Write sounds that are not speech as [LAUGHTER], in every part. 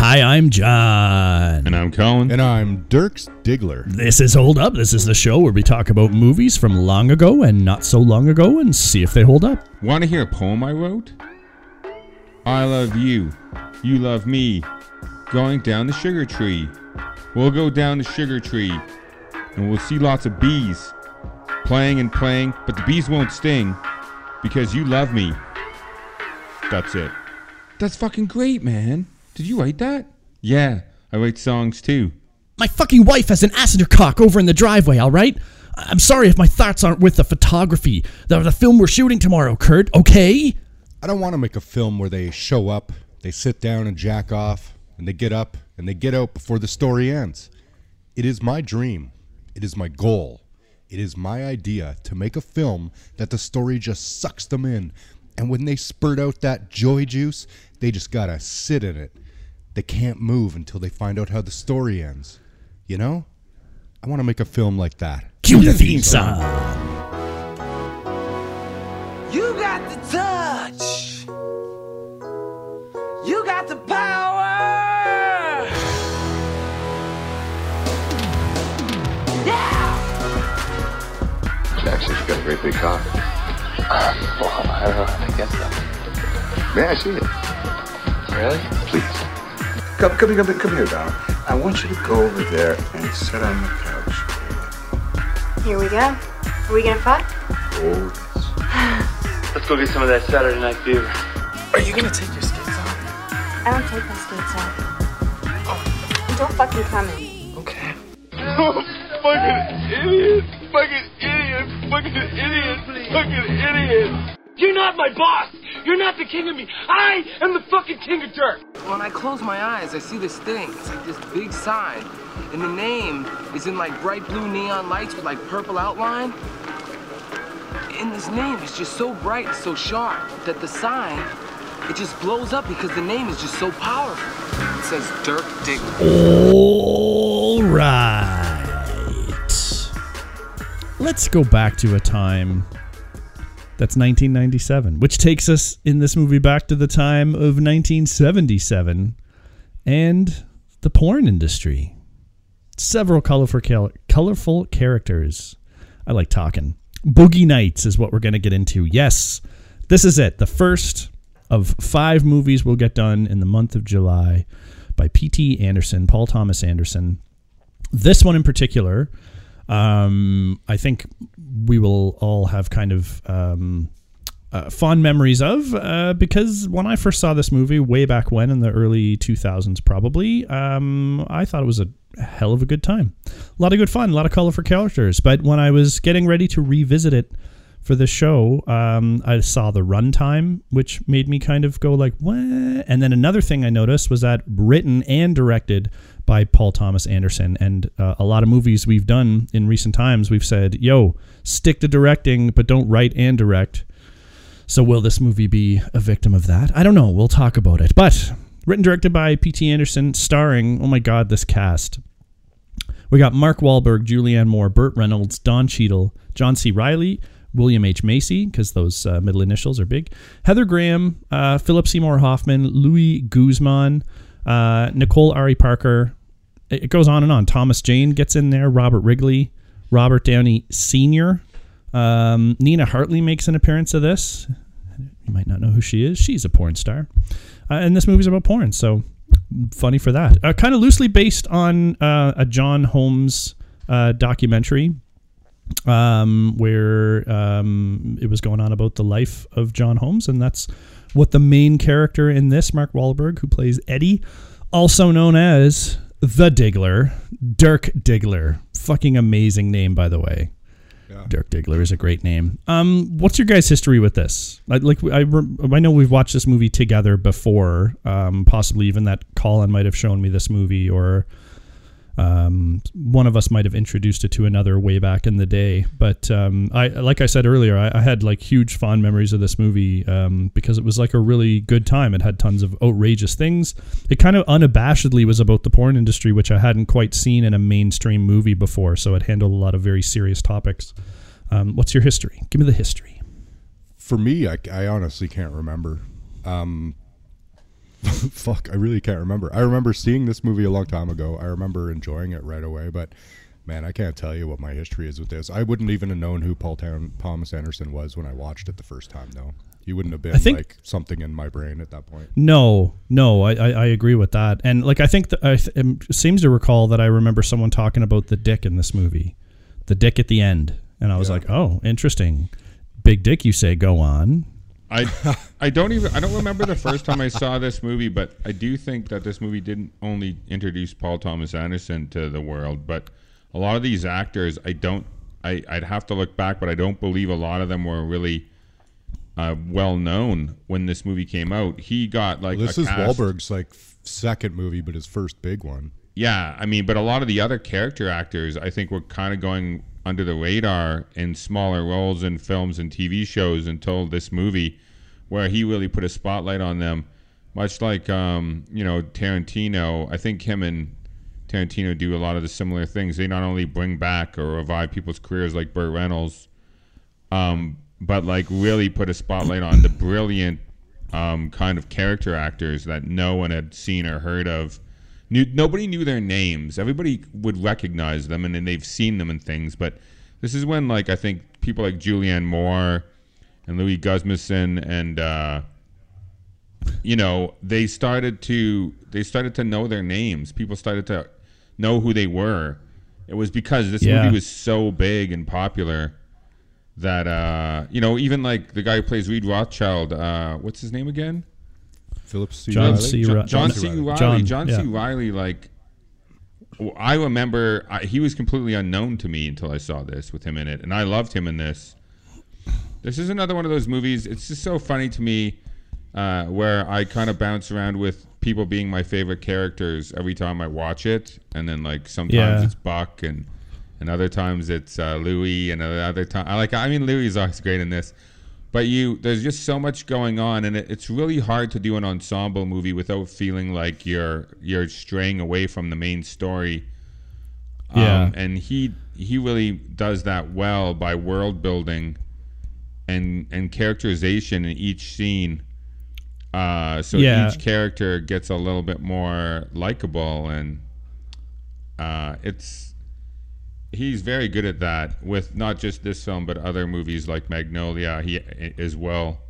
Hi, I'm John. And I'm Colin. And I'm Dirks Diggler. This is Hold Up. This is the show where we talk about movies from long ago and not so long ago and see if they hold up. Want to hear a poem I wrote? I love you. You love me. Going down the sugar tree. We'll go down the sugar tree. And we'll see lots of bees. Playing and playing, but the bees won't sting. Because you love me. That's it. That's fucking great, man. Did you write that? Yeah, I write songs too. My fucking wife has an ass in her cock over in the driveway, all right? I- I'm sorry if my thoughts aren't with the photography, the, the film we're shooting tomorrow, Kurt, okay? I don't want to make a film where they show up, they sit down and jack off, and they get up and they get out before the story ends. It is my dream. It is my goal. It is my idea to make a film that the story just sucks them in. And when they spurt out that joy juice, they just gotta sit in it. They can't move until they find out how the story ends. You know? I want to make a film like that. Cue the theme song. You got the touch. You got the power. Yeah. Jackson, you got a great big cock. Well, I don't know how to get them. May I see it? Really? Please. Come, come, here, come, come here, Don. I want you to go over there and sit on the couch. Here we go. Are we gonna fuck? Oh, yes. [LAUGHS] Let's go get some of that Saturday night fever. Are you gonna take your skates off? I don't take my skates off. Oh. Don't fucking come in. Okay. [LAUGHS] fucking idiot! Fucking idiot! Fucking idiot! Fucking idiot! You're not my boss! You're not the king of me! I am the fucking king of dirt! When I close my eyes, I see this thing. It's like this big sign. And the name is in like bright blue neon lights with like purple outline. And this name is just so bright and so sharp that the sign, it just blows up because the name is just so powerful. It says Dirk Diggler. All right. Let's go back to a time that's 1997, which takes us in this movie back to the time of 1977 and the porn industry. Several colorful, colorful characters. I like talking. Boogie Nights is what we're going to get into. Yes, this is it. The first of five movies we'll get done in the month of July by P.T. Anderson, Paul Thomas Anderson. This one in particular, um, I think we will all have kind of um, uh, fond memories of uh, because when I first saw this movie way back when in the early 2000s, probably, um, I thought it was a hell of a good time. A lot of good fun, a lot of colorful characters. But when I was getting ready to revisit it for the show, um, I saw the runtime, which made me kind of go like, "What?" And then another thing I noticed was that written and directed by Paul Thomas Anderson. And uh, a lot of movies we've done in recent times, we've said, "Yo, stick to directing, but don't write and direct." So will this movie be a victim of that? I don't know. We'll talk about it. But written directed by P.T. Anderson, starring, oh my God, this cast. We got Mark Wahlberg, Julianne Moore, Burt Reynolds, Don Cheadle, John C. Reilly, William H. Macy, because those uh, middle initials are big, Heather Graham, uh, Philip Seymour Hoffman, Louis Guzman, uh, Nicole Ari Parker. It goes on and on. Thomas Jane gets in there, Robert Ridgely, Robert Downey Sr., um, Nina Hartley makes an appearance of this. You might not know who she is. She's a porn star. Uh, and this movie's about porn, so funny for that. Uh, kind of loosely based on uh, a John Holmes uh, documentary um, where um, it was going on about the life of John Holmes, and that's what the main character in this, Mark Wahlberg, who plays Eddie, also known as the Diggler, Dirk Diggler. Fucking amazing name, by the way. Dirk Diggler is a great name. Um, what's your guys' history with this? Like, like I, I know we've watched this movie together before. Um, possibly even that Colin might have shown me this movie, or um, one of us might have introduced it to another way back in the day. But um, I, like I said earlier, I, I had like huge fond memories of this movie um, because it was like a really good time. It had tons of outrageous things. It kind of unabashedly was about the porn industry, which I hadn't quite seen in a mainstream movie before. So it handled a lot of very serious topics. Um, what's your history? Give me the history. For me, I, I honestly can't remember. Um, [LAUGHS] Fuck, I really can't remember. I remember seeing this movie a long time ago. I remember enjoying it right away, but man, I can't tell you what my history is with this. I wouldn't even have known who Paul Tam- Thomas Anderson was when I watched it the first time, though. He wouldn't have been think- like something in my brain at that point. No, no, I, I, I agree with that. And like I think that I th- it seems to recall that I remember someone talking about the dick in this movie, the dick at the end, and I was Yeah. like, oh, interesting. Big dick, you say? Go on. I [LAUGHS] I don't even I don't remember the first time I saw this movie, but I do think that this movie didn't only introduce Paul Thomas Anderson to the world, but a lot of these actors I don't I I'd have to look back, but I don't believe a lot of them were really uh, well known when this movie came out. He got like this a is cast- Wahlberg's like second movie, but his first big one. Yeah, I mean, but a lot of the other character actors, I think, were kind of going under the radar in smaller roles in films and TV shows until this movie, where he really put a spotlight on them. Much like, um, you know, Tarantino, I think him and Tarantino do a lot of the similar things. They not only bring back or revive people's careers like Burt Reynolds, um, but like really put a spotlight on the brilliant um, kind of character actors that no one had seen or heard of. Knew, nobody knew their names. Everybody would recognize them, and then they've seen them in things. But this is when, like, I think people like Julianne Moore and Louis Guzmison and uh, you know they started to they started to know their names. People started to know who they were. It was because this Yeah. movie was so big and popular that uh, you know even like the guy who plays Reed Rothschild. Uh, what's his name again? Philip C. John Reilly? C. John, John C. C. Reilly. Reilly. John, John, C. yeah. Reilly. Like, I remember I, he was completely unknown to me until I saw this with him in it, and I loved him in this. This is another one of those movies. It's just so funny to me, uh, where I kind of bounce around with people being my favorite characters every time I watch it, and then like sometimes Yeah. it's Buck, and and other times it's uh, Louis, and other time I like. I mean, Louis is always great in this but you there's just so much going on and it, it's really hard to do an ensemble movie without feeling like you're you're straying away from the main story Yeah. um, and he he really does that well by world building and and characterization in each scene uh, so Yeah. each character gets a little bit more likable and uh, it's he's very good at that with not just this film but other movies like Magnolia he as well.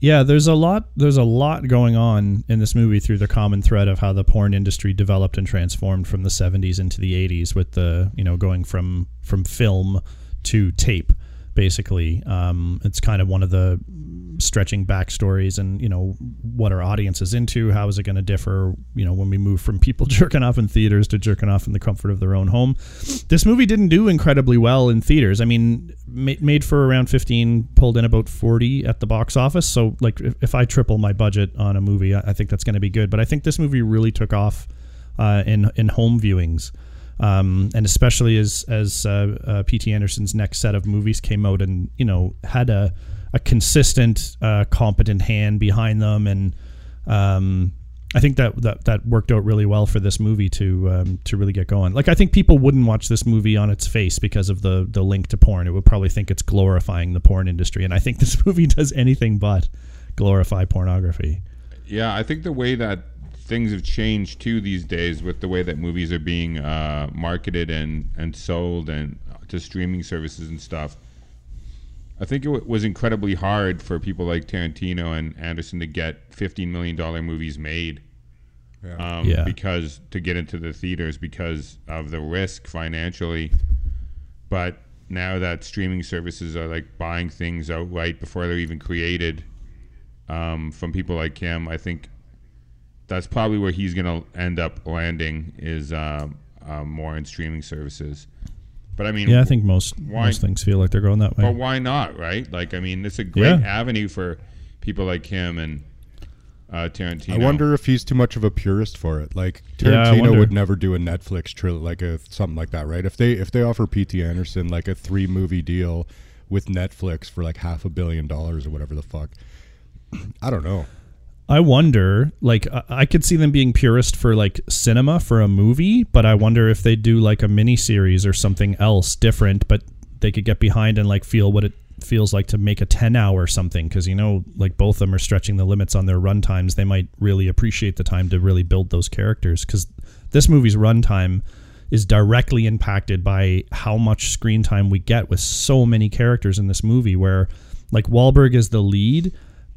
Yeah, there's a lot there's a lot going on in this movie through the common thread of how the porn industry developed and transformed from the 70s into the 80s with the, you know, going from from film to tape basically. Um, it's kind of one of the stretching backstories and, you know, what our audience is into, how is it going to differ, you know, when we move from people [LAUGHS] jerking off in theaters to jerking off in the comfort of their own home. This movie didn't do incredibly well in theaters. I mean, ma- made for around 15, pulled in about 40 at the box office. So, like, if, if I triple my budget on a movie, I, I think that's going to be good. But I think this movie really took off uh, in in home viewings, um, and especially as as uh, uh, P.T. Anderson's next set of movies came out, and you know had a a consistent, uh, competent hand behind them, and um, I think that, that that worked out really well for this movie to um, to really get going. Like I think people wouldn't watch this movie on its face because of the the link to porn. It would probably think it's glorifying the porn industry, and I think [LAUGHS] this movie does anything but glorify pornography. Yeah, I think the way that things have changed too these days with the way that movies are being uh, marketed and and sold and to streaming services and stuff. I think it w- was incredibly hard for people like Tarantino and Anderson to get fifteen million dollar movies made. Um, Yeah. Because to get into the theaters because of the risk financially, but now that streaming services are like buying things outright before they're even created, um, from people like him, I think that's probably where he's going to end up landing is um, um, more in streaming services. But I mean, Yeah, I think most why- most things feel like they're going that way. but why not, right? Like, I mean, it's a great Yeah. avenue for people like him and uh, Tarantino. I wonder if he's too much of a purist for it. Like Tarantino wonder. would never do a Netflix trilogy, like a something like that, right? If they if they offer P.T. Anderson like a three movie deal with Netflix for like half a billion dollars or whatever the fuck, [CLEARS THROAT] I don't know. I wonder, like, I- could see them being purist for like cinema for a movie, but I wonder if they do like a mini series or something else different, but they could get behind and like feel what it feels like to make a 10 hour something because you know like both of them are stretching the limits on their run times they might really appreciate the time to really build those characters because this movie's runtime is directly impacted by how much screen time we get with so many characters in this movie where like Wahlberg is the lead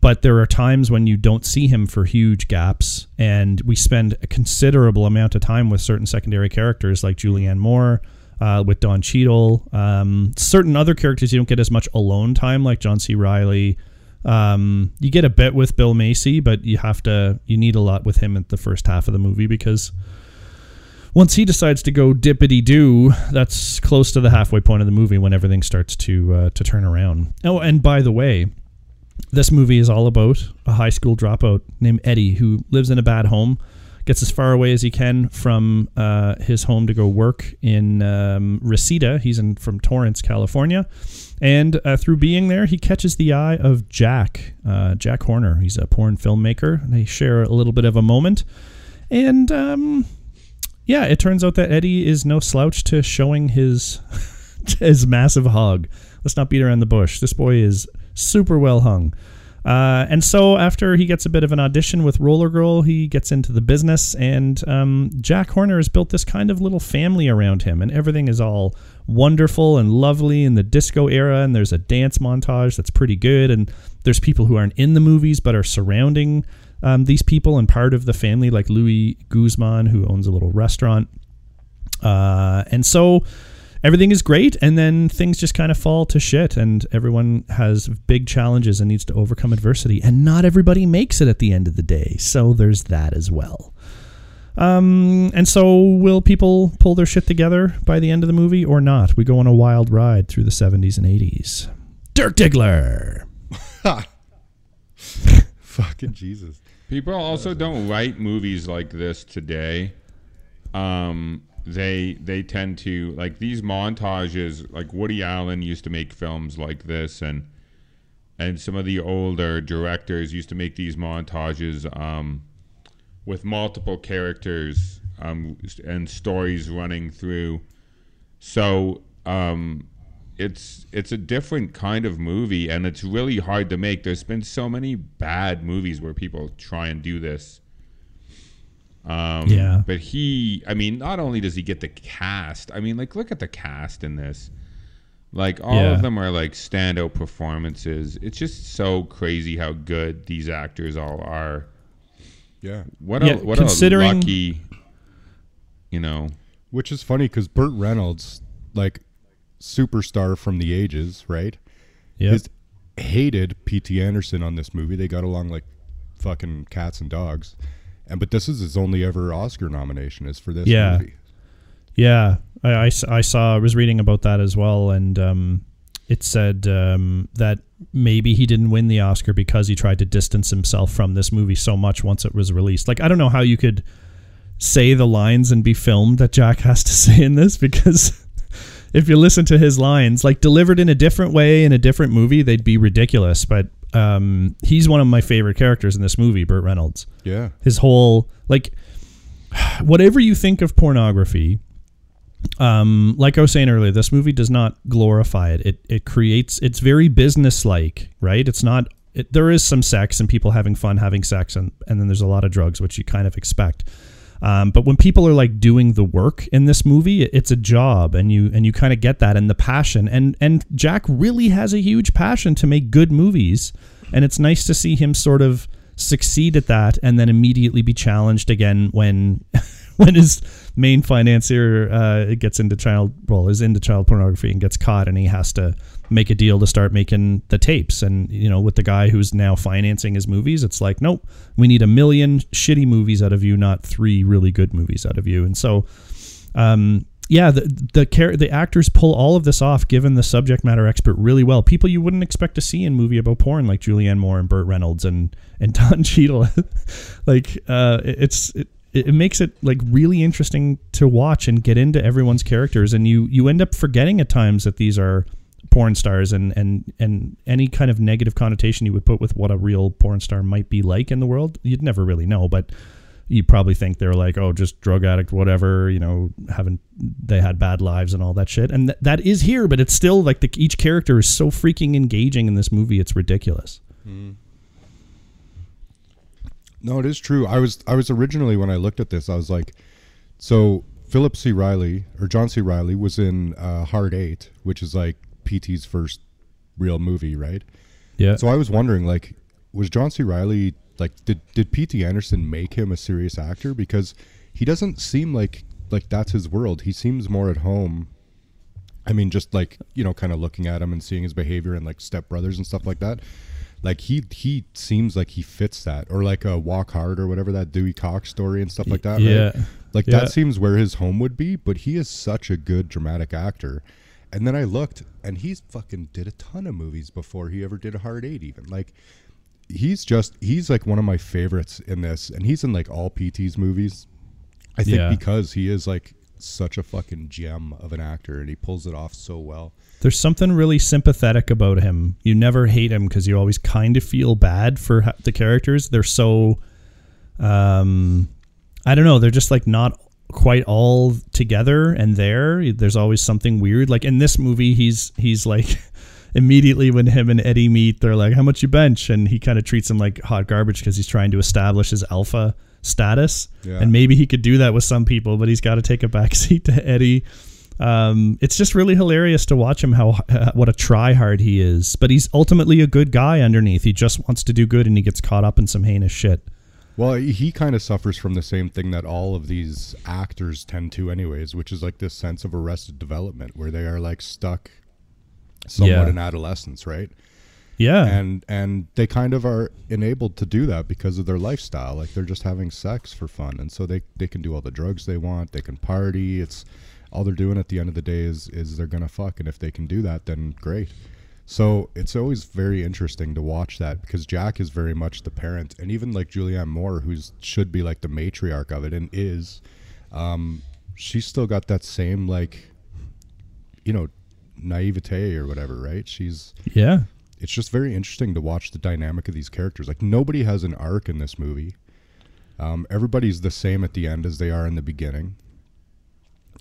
but there are times when you don't see him for huge gaps and we spend a considerable amount of time with certain secondary characters like Julianne Moore uh, with Don Cheadle. Um, certain other characters you don't get as much alone time like John C. Reilly um, you get a bit with Bill Macy but you have to you need a lot with him at the first half of the movie because once he decides to go dippity doo, that's close to the halfway point of the movie when everything starts to uh, to turn around. Oh, and by the way, this movie is all about a high school dropout named Eddie who lives in a bad home, gets as far away as he can from uh, his home to go work in um, Reseda. He's in from Torrance, California, and uh, through being there, he catches the eye of Jack, uh, Jack Horner. He's a porn filmmaker. They share a little bit of a moment, and um, yeah, it turns out that Eddie is no slouch to showing his [LAUGHS] his massive hog. Let's not beat around the bush. This boy is super well hung. Uh, and so after he gets a bit of an audition with Roller Girl, he gets into the business, and um, Jack Horner has built this kind of little family around him, and everything is all wonderful and lovely in the disco era. And there's a dance montage that's pretty good, and there's people who aren't in the movies but are surrounding um, these people and part of the family, like Louis Guzman, who owns a little restaurant. Uh, and so everything is great, and then things just kind of fall to shit, and everyone has big challenges and needs to overcome adversity, and not everybody makes it at the end of the day. So there's that as well. Um, and so will people pull their shit together by the end of the movie or not? We go on a wild ride through the 70s and 80s. Dirk Diggler. [LAUGHS] Fucking Jesus. People also don't write movies like this today. Um, they they tend to like these montages. Like Woody Allen used to make films like this, and and some of the older directors used to make these montages um, with multiple characters um, and stories running through. So um, it's it's a different kind of movie and it's really hard to make. There's been so many bad movies where people try and do this. Um, Yeah. But he, I mean, not only does he get the cast, I mean, like, look at the cast in this. Like, all Yeah. of them are like standout performances. It's just so crazy how good these actors all are. Yeah. What Yeah, a what considering- a lucky, you know. Which is funny because Burt Reynolds, like superstar from the ages, right? Yeah. Has hated P.T. Anderson on this movie. They got along like fucking cats and dogs. And but this is his only ever Oscar nomination is for this Yeah. movie. Yeah, I, I I saw, I was reading about that as well, and um, it said um, that maybe he didn't win the Oscar because he tried to distance himself from this movie so much once it was released. Like, I don't know how you could say the lines and be filmed that Jack has to [LAUGHS] say in this because if you listen to his lines, like delivered in a different way in a different movie, they'd be ridiculous. But um, he's one of my favorite characters in this movie, Burt Reynolds. Yeah. his whole like [SIGHS] whatever you think of pornography um like i was saying earlier this movie does not glorify it. It it creates it's very business like right? It's not it, there is some sex and people having fun having sex and and then there's a lot of drugs which you kind of expect um, but when people are like doing the work in this movie, it's a job, and you and you kind of get that and the passion. And and Jack really has a huge passion to make good movies, and it's nice to see him sort of succeed at that, and then immediately be challenged again when [LAUGHS] when his main financier uh, gets into child well is into child pornography and gets caught, and he has to make a deal to start making the tapes. And you know, with the guy who's now financing his movies, it's like, nope, we need a million shitty movies out of you, not three really good movies out of you. And so, um, yeah, the the the actors pull all of this off, given the subject matter expert really well. People you wouldn't expect to see in movie about porn, like Julianne Moore and Burt Reynolds and and [LAUGHS] Don Cheadle. [LAUGHS] like, uh, it's it, it makes it like really interesting to watch and get into everyone's characters, and you you end up forgetting at times that these are porn stars and and and any kind of negative connotation you would put with what a real porn star might be like in the world you'd never really know but you probably think they're like, oh, just drug addict, whatever, you know, haven't they had bad lives and all that shit, and th- that is here, but it's still like the each character is so freaking engaging in this movie, it's ridiculous. No, it is true. I was I was originally when I looked at this, I was like, so Philip C. Reilly or John C. Reilly was in uh, Hard Eight, which is like PT's first real movie, right? Yeah. So I was wondering, like, was John C. Reilly like did did P.T. Anderson make him a serious actor because he doesn't seem like like that's his world. He seems more at home. I mean, just like you know, kind of looking at him and seeing his behavior and like Step Brothers and stuff like that. Like he he seems like he fits that, or like a Walk Hard or whatever that Dewey Cox story and stuff like that. Yeah. right? like Yeah. that seems where his home would be. But he is such a good dramatic actor. And then I looked, and he's fucking did a ton of movies before he ever did a Hard Eight. Even like he's just he's like one of my favorites in this, and he's in like all PT's movies. I think Yeah. because he is like such a fucking gem of an actor, and he pulls it off so well. There's something really sympathetic about him. You never hate him because you always kind of feel bad for ha- the characters. They're so, um, I don't know. They're just like not quite all together and there. There's always something weird. Like in this movie, he's he's like [LAUGHS] immediately when him and Eddie meet, they're like, "How much you bench?" And he kind of treats him like hot garbage because he's trying to establish his alpha status. Yeah. And maybe he could do that with some people, but he's got to take a backseat [LAUGHS] to Eddie. Um, it's just really hilarious to watch him how uh, what a tryhard he is. But he's ultimately a good guy underneath. He just wants to do good, and he gets caught up in some heinous shit. Well, he kind of suffers from the same thing that all of these actors tend to, anyways, which is like this sense of arrested development where they are like stuck somewhat Yeah. in adolescence, right? Yeah, and and they kind of are enabled to do that because of their lifestyle like they're just having sex for fun and so they they can do all the drugs they want they can party it's all they're doing at the end of the day is is they're gonna fuck and if they can do that then great so it's always very interesting to watch that because jack is very much the parent and even like julianne moore who's should be like the matriarch of it and is um she's still got that same like you know naivete or whatever right she's yeah. it's just very interesting to watch the dynamic of these characters. Like nobody has an arc in this movie. Um, everybody's the same at the end as they are in the beginning,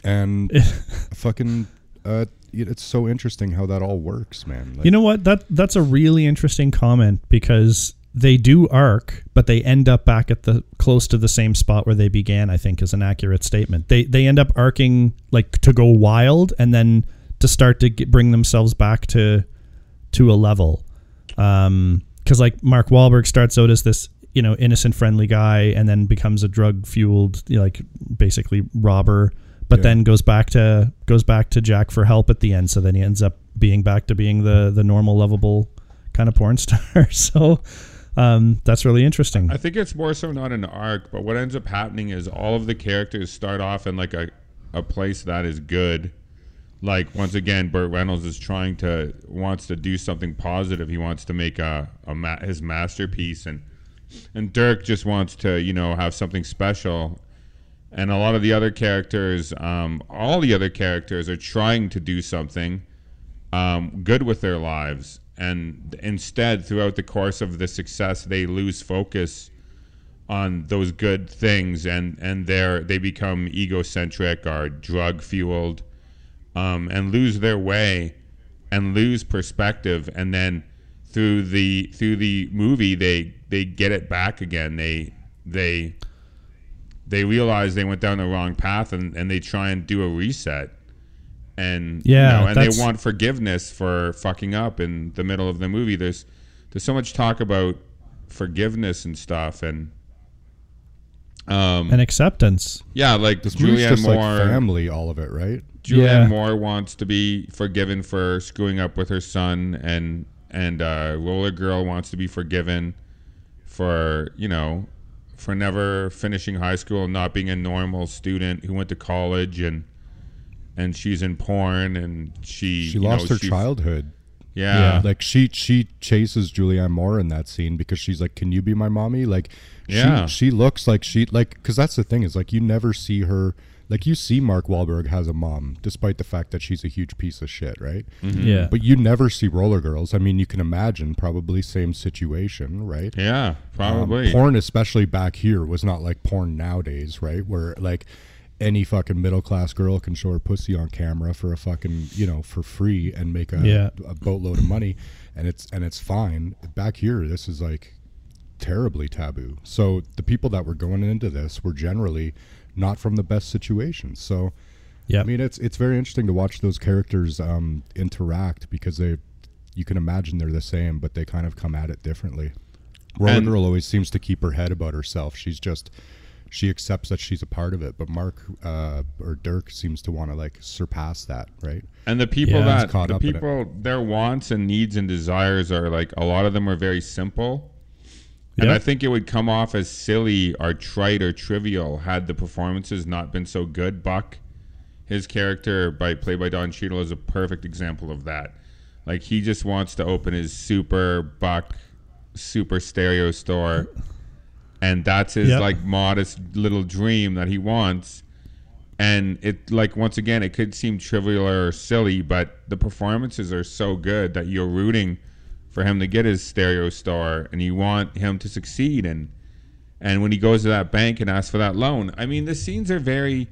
and [LAUGHS] fucking, uh, it's so interesting how that all works, man. Like, You know what? That that's a really interesting comment because they do arc, but they end up back at the close to the same spot where they began. I think is an accurate statement. They they end up arcing like to go wild and then to start to get, bring themselves back to to a level. Um, because like Mark Wahlberg starts out as this you know innocent, friendly guy, and then becomes a drug fueled like basically robber. But Yeah. then goes back to goes back to Jack for help at the end. So then he ends up being back to being the the normal, lovable kind of porn [LAUGHS] star. so um, that's really interesting. I think it's more so not an arc, but what ends up happening is all of the characters start off in like a, a place that is good. Like once again, Burt Reynolds is trying to wants to do something positive. He wants to make a, a ma- his masterpiece, and and Dirk just wants to you know have something special. And a lot of the other characters, um, all the other characters, are trying to do something um, good with their lives, and instead, throughout the course of the success, they lose focus on those good things, and and they become egocentric or drug fueled, um, and lose their way, and lose perspective, and then through the through the movie, they they get it back again. They they they realize they went down the wrong path, and, and they try and do a reset and Yeah, you know, and they want forgiveness for fucking up in the middle of the movie. There's there's so much talk about forgiveness and stuff, and um, and acceptance. yeah, like this Julianne just Moore. like family, all of it, right? Julianne Yeah. Moore wants to be forgiven for screwing up with her son, and and uh, Roller Girl wants to be forgiven for you know for never finishing high school and not being a normal student who went to college and and she's in porn and she She lost know, her she- childhood. Yeah, Like she she chases Julianne Moore in that scene because she's like, "Can you be my mommy?" Like, Yeah. she she looks like she like because that's the thing is like you never see her like you see Mark Wahlberg has a mom, despite the fact that she's a huge piece of shit, right? Yeah. But you never see Roller Girls. I mean, you can imagine probably same situation, right? Yeah, Um, probably. porn, especially back here, was not like porn nowadays, right? Where like any fucking middle class girl can show her pussy on camera for a fucking you know for free and make a, Yeah. a boatload of money, and it's and it's fine. Back here, this is like terribly taboo. So the people that were going into this were generally not from the best situations. So Yeah. I mean, it's it's very interesting to watch those characters um, interact because they, you can imagine they're the same, but they kind of come at it differently. Roller And- Girl always seems to keep her head about herself. She's just, she accepts that she's a part of it. But Mark uh, or Dirk seems to want to like surpass that, right? And the people Yeah. that caught the up people their wants and needs and desires are like a lot of them are very simple. And Yeah. I think it would come off as silly or trite or trivial had the performances not been so good. Buck, his character by played by Don Cheadle is a perfect example of that. Like he just wants to open his super buck super stereo store and that's his Yep. like modest little dream that he wants and it like once again it could seem trivial or silly but the performances are so good that you're rooting for him to get his stereo star and you want him to succeed. And and when he goes to that bank and asks for that loan i mean the scenes are very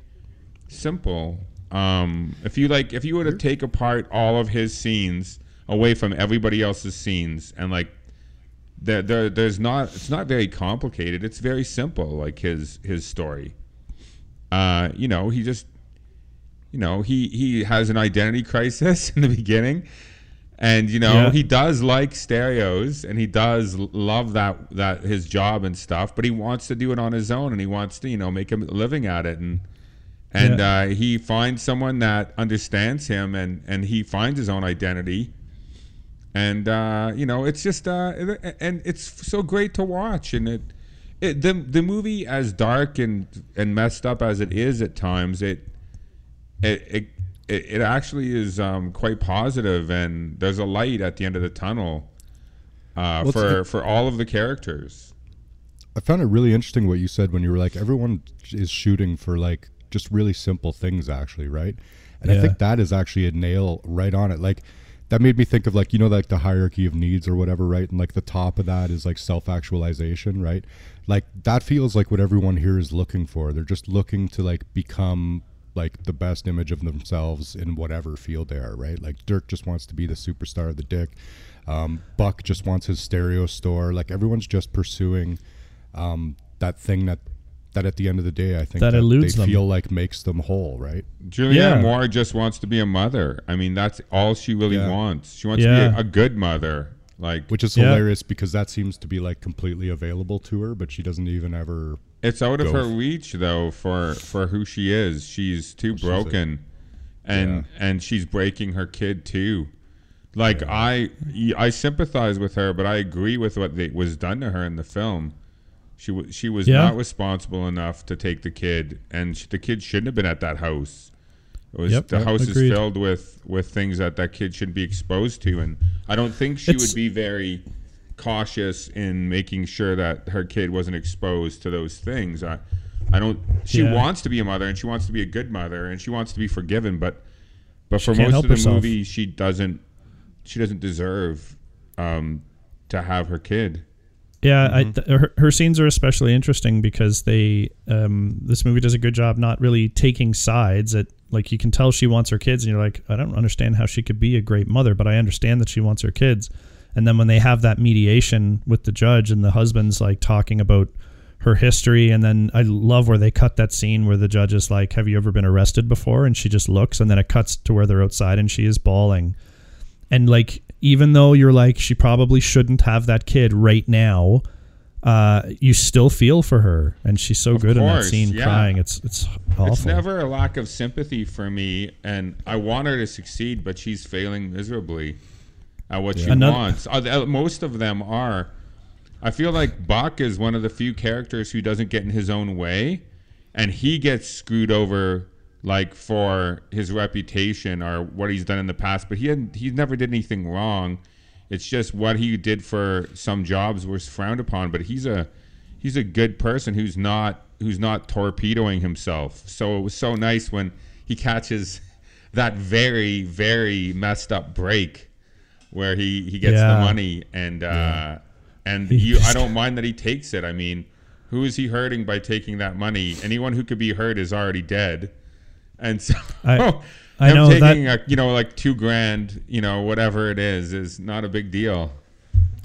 simple. Um if you like if you were to take apart all of his scenes away from everybody else's scenes and like there, there there's not it's not very complicated. It's very simple like his his story. Uh, you know, he just, you know, he he has an identity [LAUGHS] crisis in the beginning, and you know Yeah. he does like stereos and he does love that that his job and stuff, but he wants to do it on his own and he wants to you know make a living at it and. And Yeah. uh, he finds someone that understands him, and, and he finds his own identity, and uh, you know it's just uh, and it's so great to watch, and it it, the the movie as dark and and messed up as it is at times it it it, it, it actually is um, quite positive and there's a light at the end of the tunnel uh, Well, for it's- for all of the characters I found it really interesting what you said when you were like, everyone is shooting for like just really simple things, actually, right? And I think that is actually a nail right on it. Like, that made me think of like, you know, like the hierarchy of needs or whatever, right? And like the top of that is like self actualization, right? Like, that feels like what everyone here is looking for. They're just looking to like become like the best image of themselves in whatever field they are, right? Like Dirk just wants to be the superstar of the dick. Um, Buck just wants his stereo store. Like everyone's just pursuing um, that thing that that at the end of the day, I think That eludes they them. feel like makes them whole, right? Julianne Yeah. Moore just wants to be a mother I mean that's all she really Yeah. wants she wants to be a, a good mother like Which is Yeah. hilarious because that seems to be like completely available to her, but she doesn't even ever. It's out of her f- reach though for for who she is. She's too she's a- broken, and and she's breaking her kid too. Like I I sympathize with her, but I agree with what they, was done to her in the film. She wa she was Yeah. not responsible enough to take the kid, and sh- the kid shouldn't have been at that house. It was Yep, the yep, house agreed. is filled with with things that that kid shouldn't be exposed to, and I don't think she It's- would be very cautious in making sure that her kid wasn't exposed to those things. I, I don't. She Yeah. wants to be a mother, and she wants to be a good mother, and she wants to be forgiven. But, but for can't most of the herself. movie, she doesn't. She doesn't deserve um, to have her kid. Yeah, I, th- her, her scenes are especially interesting because they um, this movie does a good job not really taking sides. It like you can tell she wants her kids, and you're like, I don't understand how she could be a great mother, but I understand that she wants her kids. And then when they have that mediation with the judge and the husband's like talking about her history, and then I love where they cut that scene where the judge is like, "Have you ever been arrested before?" And she just looks, and then it cuts to where they're outside, and she is bawling. And like even though you're like she probably shouldn't have that kid right now uh you still feel for her. And she's so Of good in that scene yeah. crying. It's it's awful. It's never a lack of sympathy for me, and I want her to succeed, but she's failing miserably at what she Another- wants. Uh, most of them are. I feel like Buck is one of the few characters who doesn't get in his own way, and he gets screwed over like for his reputation or what he's done in the past. But he hadn't, he never did anything wrong. It's just what he did for some jobs was frowned upon. But he's a he's a good person who's not who's not torpedoing himself. So it was so nice when he catches [LAUGHS] that very very messed up break where he he gets Yeah. the money and uh and you I don't mind that he takes it. I mean, who is he hurting by taking that money? Anyone who could be hurt is already dead. And so I- [LAUGHS] I know that- taking a, you know like 2 grand, you know, whatever it is is not a big deal.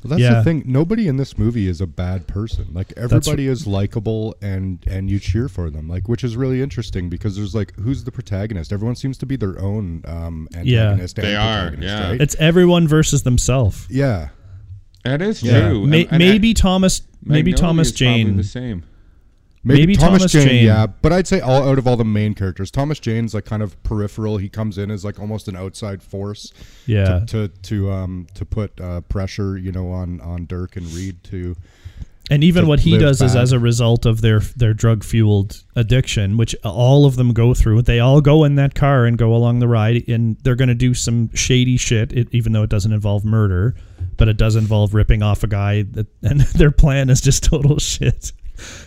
Well, that's Yeah. the thing. Nobody in this movie is a bad person. Like everybody is likable, and and you cheer for them. Like, which is really interesting because there's like, who's the protagonist? Everyone seems to be their own um, Yeah. antagonist. and They are, yeah. Right? It's everyone versus themselves. yeah. That is Yeah. true. May, And- and maybe Thomas, maybe Magnolia Thomas Jane. the same. Maybe, Maybe Thomas, Thomas Jane, Jane. yeah, but I'd say all out of all the main characters, Thomas Jane's like kind of peripheral. He comes in as like almost an outside force, Yeah. to to, to um to put uh, pressure, you know, on on Dirk and Reed to And even to what he does is as a result of their their drug fueled addiction, which all of them go through. They all go in that car and go along the ride, and they're going to do some shady shit. It, even though it doesn't involve murder, but it does involve ripping off a guy. That, [LAUGHS] and their plan is just total [LAUGHS] shit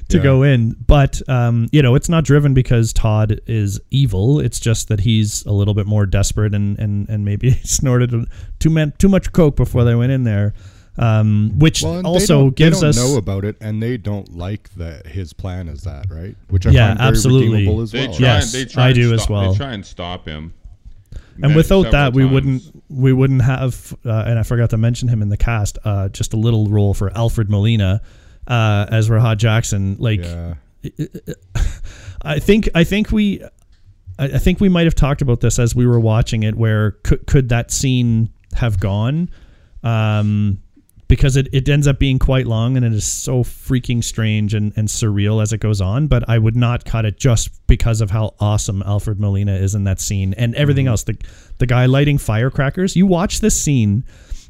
to Yeah. go in. But um, you know, it's not driven because Todd is evil. It's just that he's a little bit more desperate and and and maybe [LAUGHS] snorted too man, too much coke before they went in there. Um, which Well, and they also don't- gives they don't us know about it, and they don't like that his plan is that right, which I Yeah, find absolutely. redeemable as They well. try, Yes, they try I and do as stop- well. They try and stop him. and without that we times. wouldn't we wouldn't have uh, and i forgot to mention him in the cast uh, just a little role for alfred molina uh, as Rahad jackson like Yeah. i think i think we I think we might have talked about this as we were watching it, where could, could that scene have gone? Um, because it, it ends up being quite long and it is so freaking strange and, and surreal as it goes on. But I would not cut it just because of how awesome Alfred Molina is in that scene and everything else. The, the guy lighting firecrackers, you watch this scene.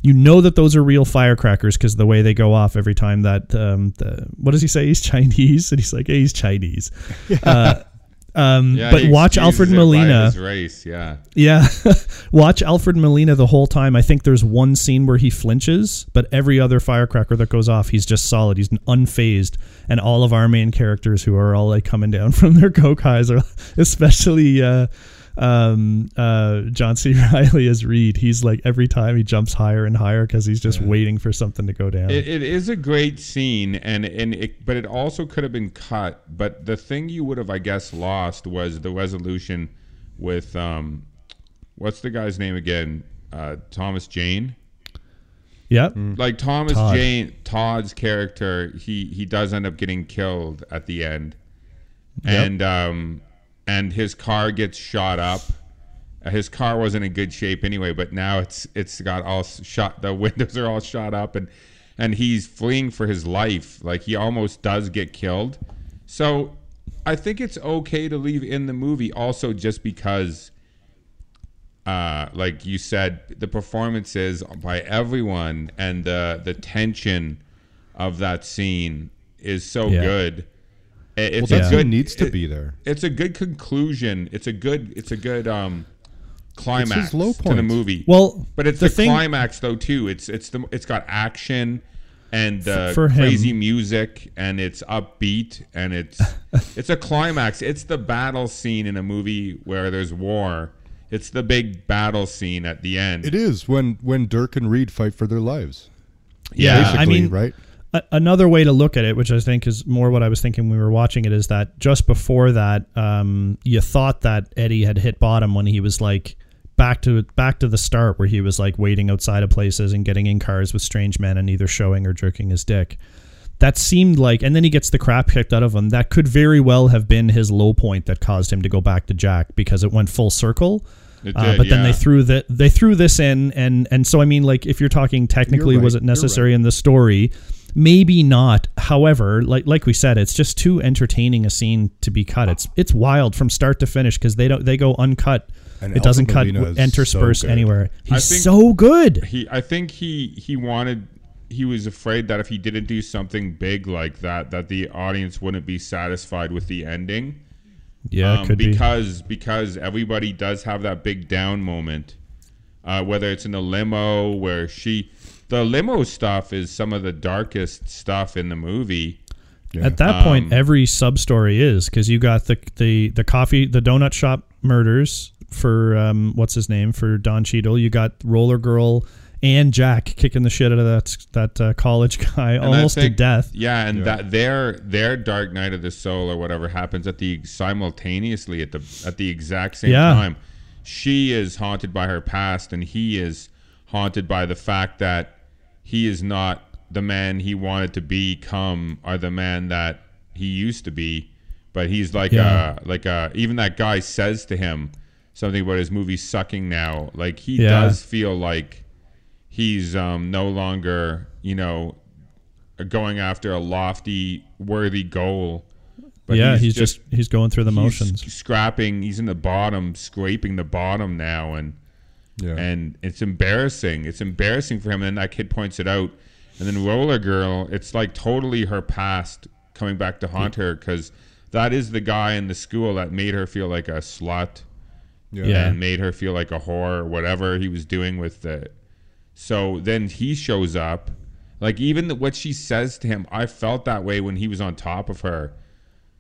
You know that those are real firecrackers because the way they go off every time that um, the what does he say? He's Chinese, and he's like, "Hey, he's Chinese." [LAUGHS] Uh, um, Yeah, but watch Alfred Molina. race, yeah. Yeah. [LAUGHS] Watch Alfred Molina the whole time. I think there's one scene where he flinches, but every other firecracker that goes off, he's just solid. He's unfazed. And all of our main characters who are all like coming down [LAUGHS] from their coke highs are especially uh um uh John C. [LAUGHS] Reilly as Reed. He's like every time he jumps higher and higher because he's just waiting for something to go down. It, it is a great scene, and and it, but it also could have been cut. But the thing you would have, I guess, lost was the resolution with um, what's the guy's name again? Uh, Thomas Jane. yep. Like Thomas Todd. Jane, Todd's character, he he does end up getting killed at the end, and um, and his car gets shot up. Uh, His car wasn't in good shape anyway, but now it's it's got all shot. The [LAUGHS] windows are all shot up, and and he's fleeing for his life. Like he almost does get killed. So I think it's okay to leave in the movie, also just because uh, like you said, the performances by everyone and the the tension of that scene is so Yeah. good. I- Well, It's that's a good needs to it- be there. It's a good conclusion. It's a good. It's a good um climax low to the movie. Well, but it's the the, thing- climax though too. It's it's the it's got action and uh, for him- crazy music and it's upbeat and it's [LAUGHS] it's a climax. It's the battle scene in a movie where there's war. It's the big battle scene at the end. It is when when Dirk and Reed fight for their lives. Yeah, Basically, I mean, right? A- another way to look at it, which I think is more what I was thinking when we were watching it, is that just before that, um, you thought that Eddie had hit bottom when he was like back to back to the start, where he was like waiting outside of places and getting in cars with strange men and either showing or jerking his dick. That seemed like, and then he gets the crap kicked out of him. That could very well have been his low point that caused him to go back to Jack because it went full circle. It Uh, did, but then they threw the they threw this in, and and so I mean, like if you're talking technically, You're was it necessary right. in the story? Maybe not. However, like like we said, it's just too entertaining a scene to be cut. It's it's wild from start to finish because they don't they go uncut. And it doesn't cut Alfred Molina is intersperse so anywhere. He's so good. he I think he he wanted he was afraid that if he didn't do something big like that that the audience wouldn't be satisfied with the ending. Yeah, um, could be. because because everybody does have that big down moment. Uh, whether it's in the limo where she the limo stuff is some of the darkest stuff in the movie. At that point, Um, every sub story is because you got the the the coffee, the donut shop murders for um, what's his name for Don Cheadle. You got Roller Girl and Jack kicking the shit out of that that uh, college [LAUGHS] guy And I almost to death. Yeah, and that their their Dark Night of the Soul or whatever happens at the simultaneously at the at the exact same Yeah. time. She is haunted by her past, and he is haunted by the fact that he is not the man he wanted to become, or the man that he used to be. But he's like Yeah. a like a even that guy says to him something about his movie sucking now. Like he Yeah. does feel like he's um, no longer, you know, going after a lofty, worthy goal. yeah, he's, just, he's going through the he's motions. scrapping. He's in the bottom, scraping the bottom now, and Yeah. and it's embarrassing. It's embarrassing for him. And then that kid points it out. And then Roller Girl, it's like totally her past coming back to haunt her because that is the guy in the school that made her feel like a slut Yeah. and made her feel like a whore or whatever he was doing with the. So then he shows up, like even the, what she says to him. I felt that way when he was on top of her.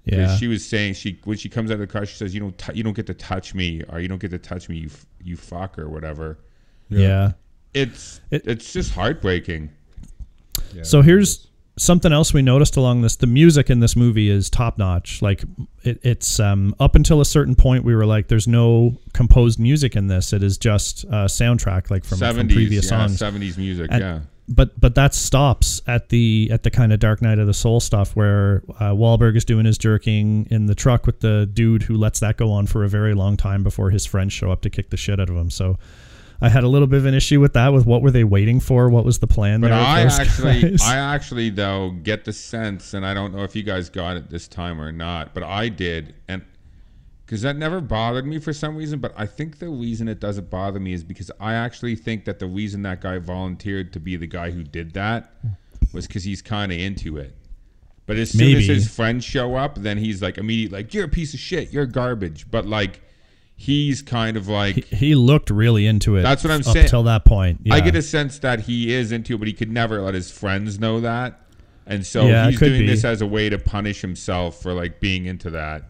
'Cause Yeah. she was saying she when she comes out of the car, she says, "You don't t- you don't get to touch me, or you don't get to touch me, you f- you fuck or whatever." yeah. It's It- it's just heartbreaking. So here's something else we noticed along this: the music in this movie is top notch. Like it, it's um, up until a certain point, we were like, "There's no composed music in this. It is just a soundtrack, like from, from previous yeah, songs." seventies music, And- yeah. But but that stops at the at the kind of Dark Night of the Soul stuff where uh, Wahlberg is doing his jerking in the truck with the dude who lets that go on for a very long time before his friends show up to kick the shit out of him. So. I had a little bit of an issue with that. With what were they waiting for? What was the plan But there? I actually, guys? I actually though get the sense, and I don't know if you guys got it this time or not, but I did, and because that never bothered me for some reason. But I think the reason it doesn't bother me is because I actually think that the reason that guy volunteered to be the guy who did that was because he's kind of into it. But as soon as his friends show up, then he's like immediately like, "You're a piece of shit. You're garbage." But like, he's kind of like he, he looked really into it. That's what I'm up saying. Till that point, yeah. I get a sense that he is into it, but he could never let his friends know that. And so Yeah, he's doing be. this as a way to punish himself for like being into that.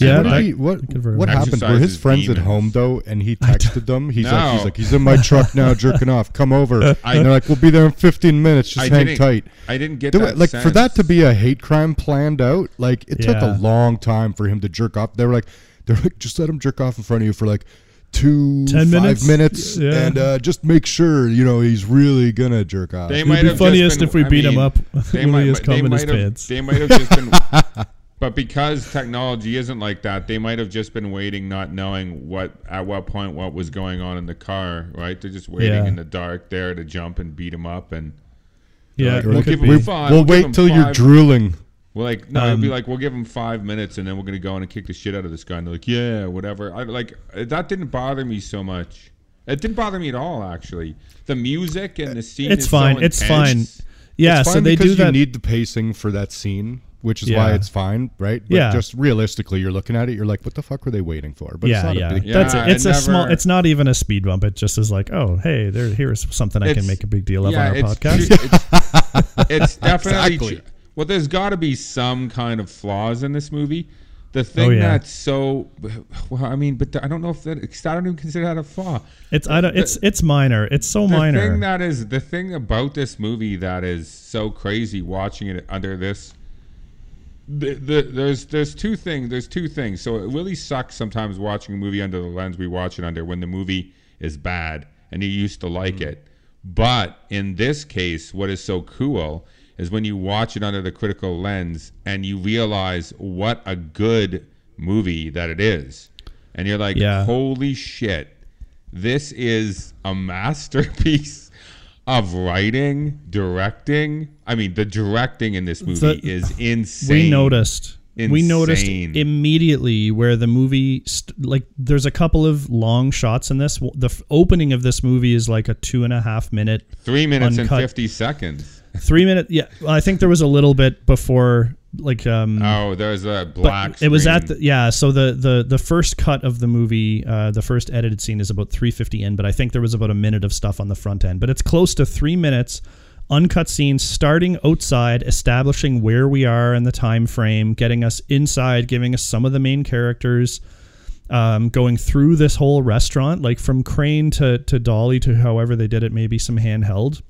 Yeah, what, did that- he, what, that could very what happened? Were his his friends at home though, and he [LAUGHS] texted them? He's like, he's like, he's in my truck now, jerking off. Come over. [LAUGHS] I- and they're like, we'll be there in 15 minutes. Just I hang tight. I didn't get Do that it- like for that to be a hate crime planned out, like it took a long time for him to jerk off. They were like, they're like, just let him jerk off in front of you for like two, 10 five minutes? minutes, Yeah. and uh, just make sure you know he's really gonna jerk off. They It'd might be have funniest been, if we I beat him up [LAUGHS] They might, he they cum in his might have, pants. They might have just been, but because technology isn't like that, they might have just been waiting, not knowing what at what point what was going on in the car. Right? They're just waiting Yeah. in the dark there to jump and beat him up, and yeah, Like, we'll give be. him we, five, we'll we'll him wait till you're drooling. We're like, no, it'd be Um, like we'll give him five minutes and then we're gonna go in and kick the shit out of this guy. And they're like, yeah, whatever. I like that didn't bother me so much. It didn't bother me at all, actually. The music and the scene. It's is so fine. It's fine. Yeah, it's so they because do that. You need the pacing for that scene, which is why it's fine, right? But Yeah. Just realistically, you're looking at it, you're like, what the fuck were they waiting for? But it's yeah, not yeah. a big Yeah, That's it. It's I a small. never- It's not even a speed bump. It just is like, oh, hey, there. Here's something I can make a big deal of yeah, on our it's, podcast. It's, [LAUGHS] it's definitely. Exactly. Well, there's got to be some kind of flaws in this movie. The thing Oh, yeah. that's so, well, I mean, but I don't know if that. I don't even consider that a flaw. It's I don't. It's it's minor. It's so the minor. thing that is the thing about this movie that is so crazy watching it under this the, the, there's there's two things there's two things. So it really sucks sometimes watching a movie under the lens we watch it under when the movie is bad and you used to like mm-hmm. it. But in this case what is so cool is when you watch it under the critical lens and you realize what a good movie that it is. And you're like Yeah. holy shit. This is a [LAUGHS] masterpiece of writing, directing. I mean, the directing in this movie The- is insane. we noticed. We noticed immediately where the movie, st- like, there's a couple of long shots in this. The f- opening of this movie is like a two and a half minute, three minutes uncut- and fifty seconds. three minute. Yeah, I think there was a little bit before, like, um, Oh, there's a black. it was at the yeah. So the the the first cut of the movie, uh, the first edited scene is about three fifty in, but I think there was about a minute of stuff on the front end. But it's close to three minutes uncut scenes starting outside, establishing where we are in the time frame, getting us inside, giving us some of the main characters, um, going through this whole restaurant, like from crane to to dolly to however they did it, maybe some handheld.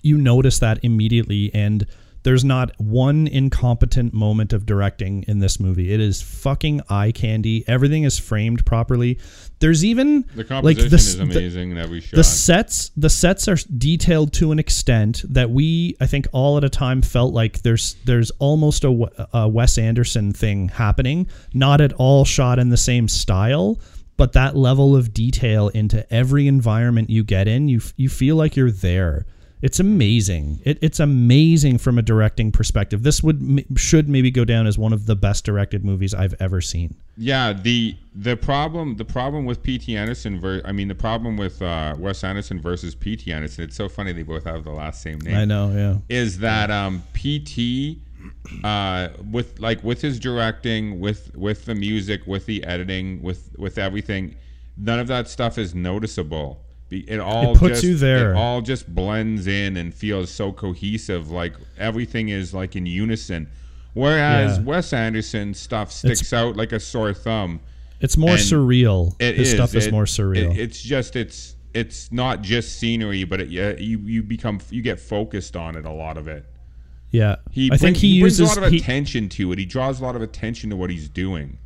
You notice that immediately, and there's not one incompetent moment of directing in this movie. It is fucking eye candy. Everything is framed properly. There's even The like composition the, is the- amazing in every shot. the sets the sets are detailed to an extent that we I think all at a time felt like there's there's almost a Wes Anderson thing happening not at all shot in the same style but that level of detail into every environment you get in you you feel like you're there it's amazing it, it's amazing from a directing perspective this would should maybe go down as one of the best directed movies I've ever seen Yeah, the the problem the problem with P.T. Anderson ver- I mean the problem with uh, Wes Anderson versus P.T. Anderson. It's so funny they both have the last same name. I know yeah Is that um, P.T. Uh, with like with his directing, with with the music, with the editing, with with everything, none of that stuff is noticeable. It all puts just, you there. It all just blends in and feels so cohesive. Like everything is like in unison. Whereas Yeah. Wes Anderson stuff sticks out like a sore thumb. it's more surreal It his stuff is It- more surreal it- it's just it's it's not just scenery, but it, yeah, you you become you get focused on it a lot of it. Yeah, He I think he, brings uses. a lot of he- attention to it. He draws a lot of attention to what he's doing.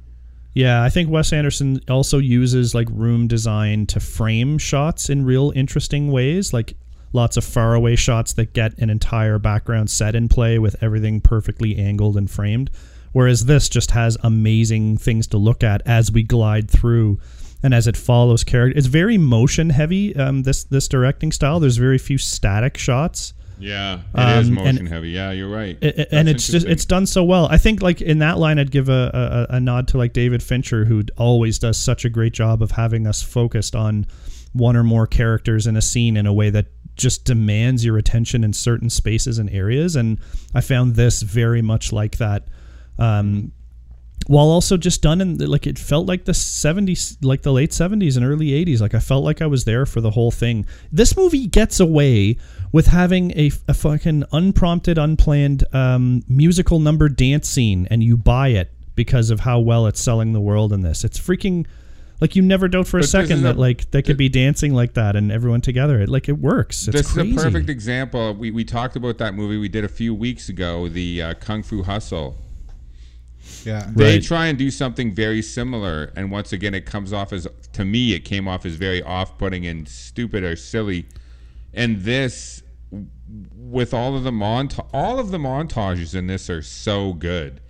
Yeah, I think Wes Anderson also uses like room design to frame shots in real interesting ways, like lots of faraway shots that get an entire background set in play with everything perfectly angled and framed. Whereas this just has amazing things to look at as we glide through. And as it follows character, it's very motion heavy. Um, this this directing style. There's very few static shots. Yeah, it is Um, motion and- heavy. Yeah, you're right. I- I- and it's just it's done so well. I think like in that line, I'd give a, a a nod to like David Fincher, who always does such a great job of having us focused on one or more characters in a scene in a way that just demands your attention in certain spaces and areas. And I found this very much like that. Um, while also just done in like it felt like the 70s like the late 70s and early 80s like i felt like i was there for the whole thing. This movie gets away with having a, a fucking unprompted unplanned um, musical number dance scene and you buy it because of how well it's selling the world in this. It's freaking like you never doubt for a But second that a- like they could be dancing like that and everyone together. It like it works. It's this crazy is a perfect example. We, we talked about that movie we did a few weeks ago, the uh, Kung Fu Hustle. Yeah. They Right. try and do something very similar, and once again, it comes off as to me, it came off as very off-putting and stupid or silly. And this, with all of the mont, all of the montages in this are so good.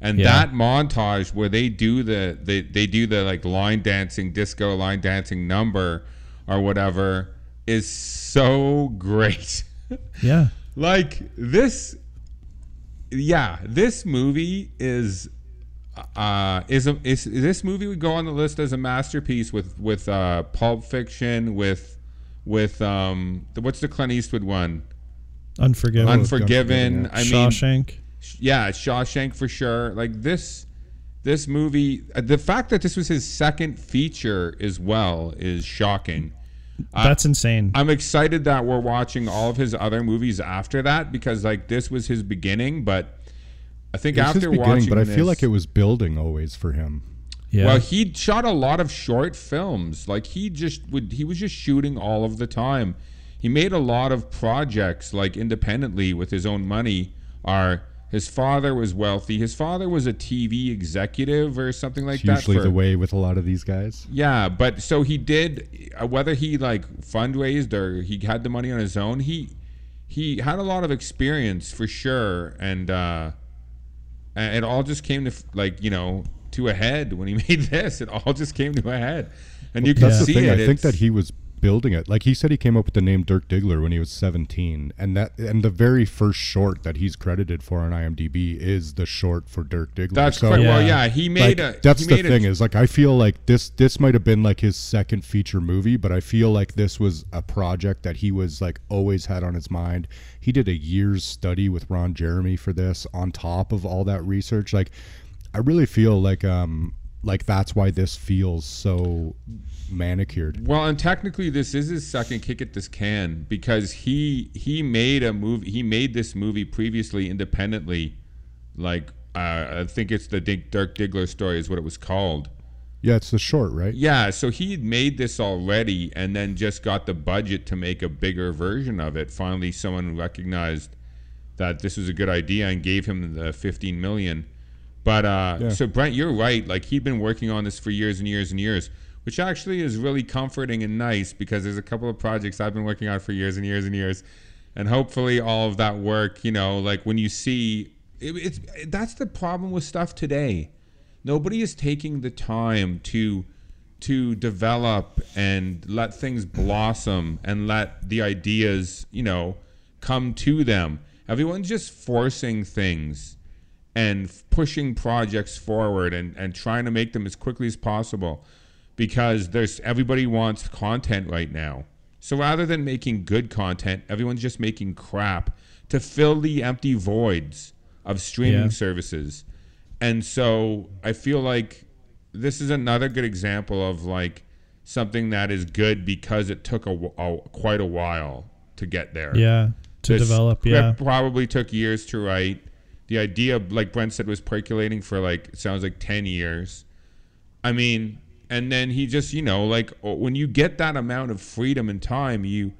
And Yeah. that montage where they do the they, they do the like line dancing disco line dancing number or whatever is so [LAUGHS] great. yeah like this yeah this movie is uh is a is this movie would go on the list as a masterpiece with with uh pulp fiction with with um the, what's the clint eastwood one? Unforgiven. Unforgiven i mean shawshank. Yeah shawshank for sure. Like this this movie uh, the fact that this was his second feature as well is shocking that's insane I'm excited that we're watching all of his other movies after that because like this was his beginning, but I think It was after his watching but I this, feel like it was building always for him. yeah well, he shot a lot of short films. Like he just would he was just shooting all of the time. He made a lot of projects like independently with his own money. Our his father was wealthy. His father was a TV executive or something like It's that. usually for- the way with a lot of these guys. Yeah, but so he did uh, whether he like fundraised or he had the money on his own. He he had a lot of experience for sure, and uh, it all just came to like you know to a head when he [LAUGHS] made this. It all just came to a head, and you can see thing. it. I think that he was building it. Like he said, he came up with the name Dirk Diggler when he was 17, and that and the very first short that he's credited for on IMDb is the short for Dirk Diggler. that's So, quite well. Yeah. Yeah, he like, made a. that's the made a- thing is like I feel like this this might have been like his second feature movie, but I feel like this was a project that he was like always had on his mind. He did a year's study with Ron Jeremy for this on top of all that research. Like I really feel like um like that's why this feels so manicured. Well, and technically, this is his second kick at this can because he he made a movie. He made this movie previously independently, like uh, I think it's the Dirk Diggler story is what it was called. Yeah, it's the short, right? Yeah, so he had made this already and then just got the budget to make a bigger version of it. Finally, someone recognized that this was a good idea and gave him the 15 million. But uh, Yeah. so Brent, you're right. Like he'd been working on this for years and years and years, which actually is really comforting and nice because there's a couple of projects I've been working on for years and years and years, and hopefully all of that work, you know, like when you see, it, it's that's the problem with stuff today. Nobody is taking the time to to develop and let things blossom and let the ideas, you know, come to them. Everyone's just forcing things and f- pushing projects forward and, and trying to make them as quickly as possible because there's everybody wants content right now. So rather than making good content, everyone's just making crap to fill the empty voids of streaming Yeah. services. And so I feel like this is another good example of like something that is good because it took a, a quite a while to get there. Yeah, to The develop. Yeah, probably took years to write. The idea, like Brent said, was percolating for like it sounds like ten years. I mean, and then he just, you know, like when you get that amount of freedom and time, you,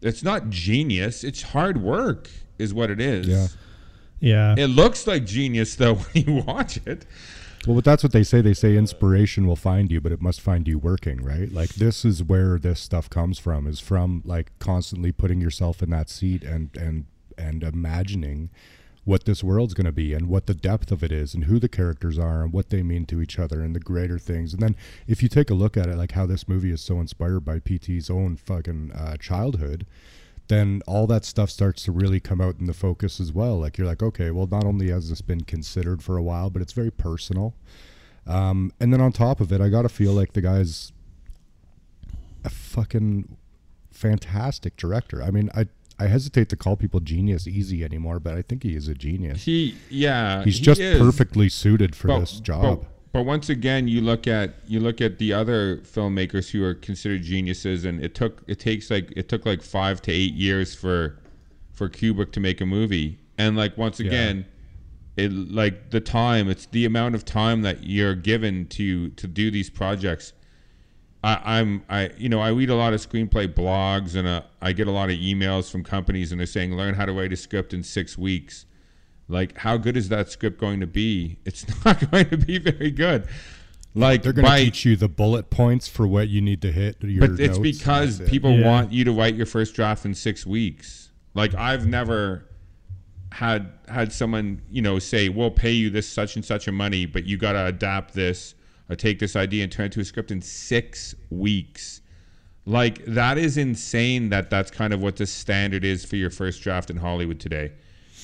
it's not genius. It's hard work, is what it is. Yeah. yeah. It looks like genius though [LAUGHS] when you watch it. Well, but that's what they say. They say inspiration will find you, but it must find you working, right? Like this is where this stuff comes from. Is from like constantly putting yourself in that seat and and and imagining what this world's going to be and what the depth of it is and who the characters are and what they mean to each other and the greater things. And then if you take a look at it, like how this movie is so inspired by PT's own fucking uh, childhood, then all that stuff starts to really come out in the focus as well. Like you're like, okay, well, not only has this been considered for a while, but it's very personal. Um, and then on top of it, I gotta feel like the guy's a fucking fantastic director. I mean, I I hesitate to call people genius easy anymore, but I think he is a genius. He, yeah, He's he just is. perfectly suited for But- this job. But, but once again, you look at you look at the other filmmakers who are considered geniuses, and it took it takes like it took like five to eight years for for Kubrick to make a movie, and like once again, it like the time it's the amount of time that you're given to to do these projects. I, I'm I you know I read a lot of screenplay blogs and uh, I get a lot of emails from companies and they're saying learn how to write a script in six weeks. Like how good is that script going to be? It's [LAUGHS] not going to be very good. Like They're going to teach you the bullet points for what you need to hit. Your but it's because that's it. people Yeah. want you to write your first draft in six weeks. Like I've never had had someone you know say we'll pay you this such and such a money, but you got to adapt this or take this idea and turn it into a script in six weeks. Like that is insane. That that's kind of what the standard is for your first draft in Hollywood today.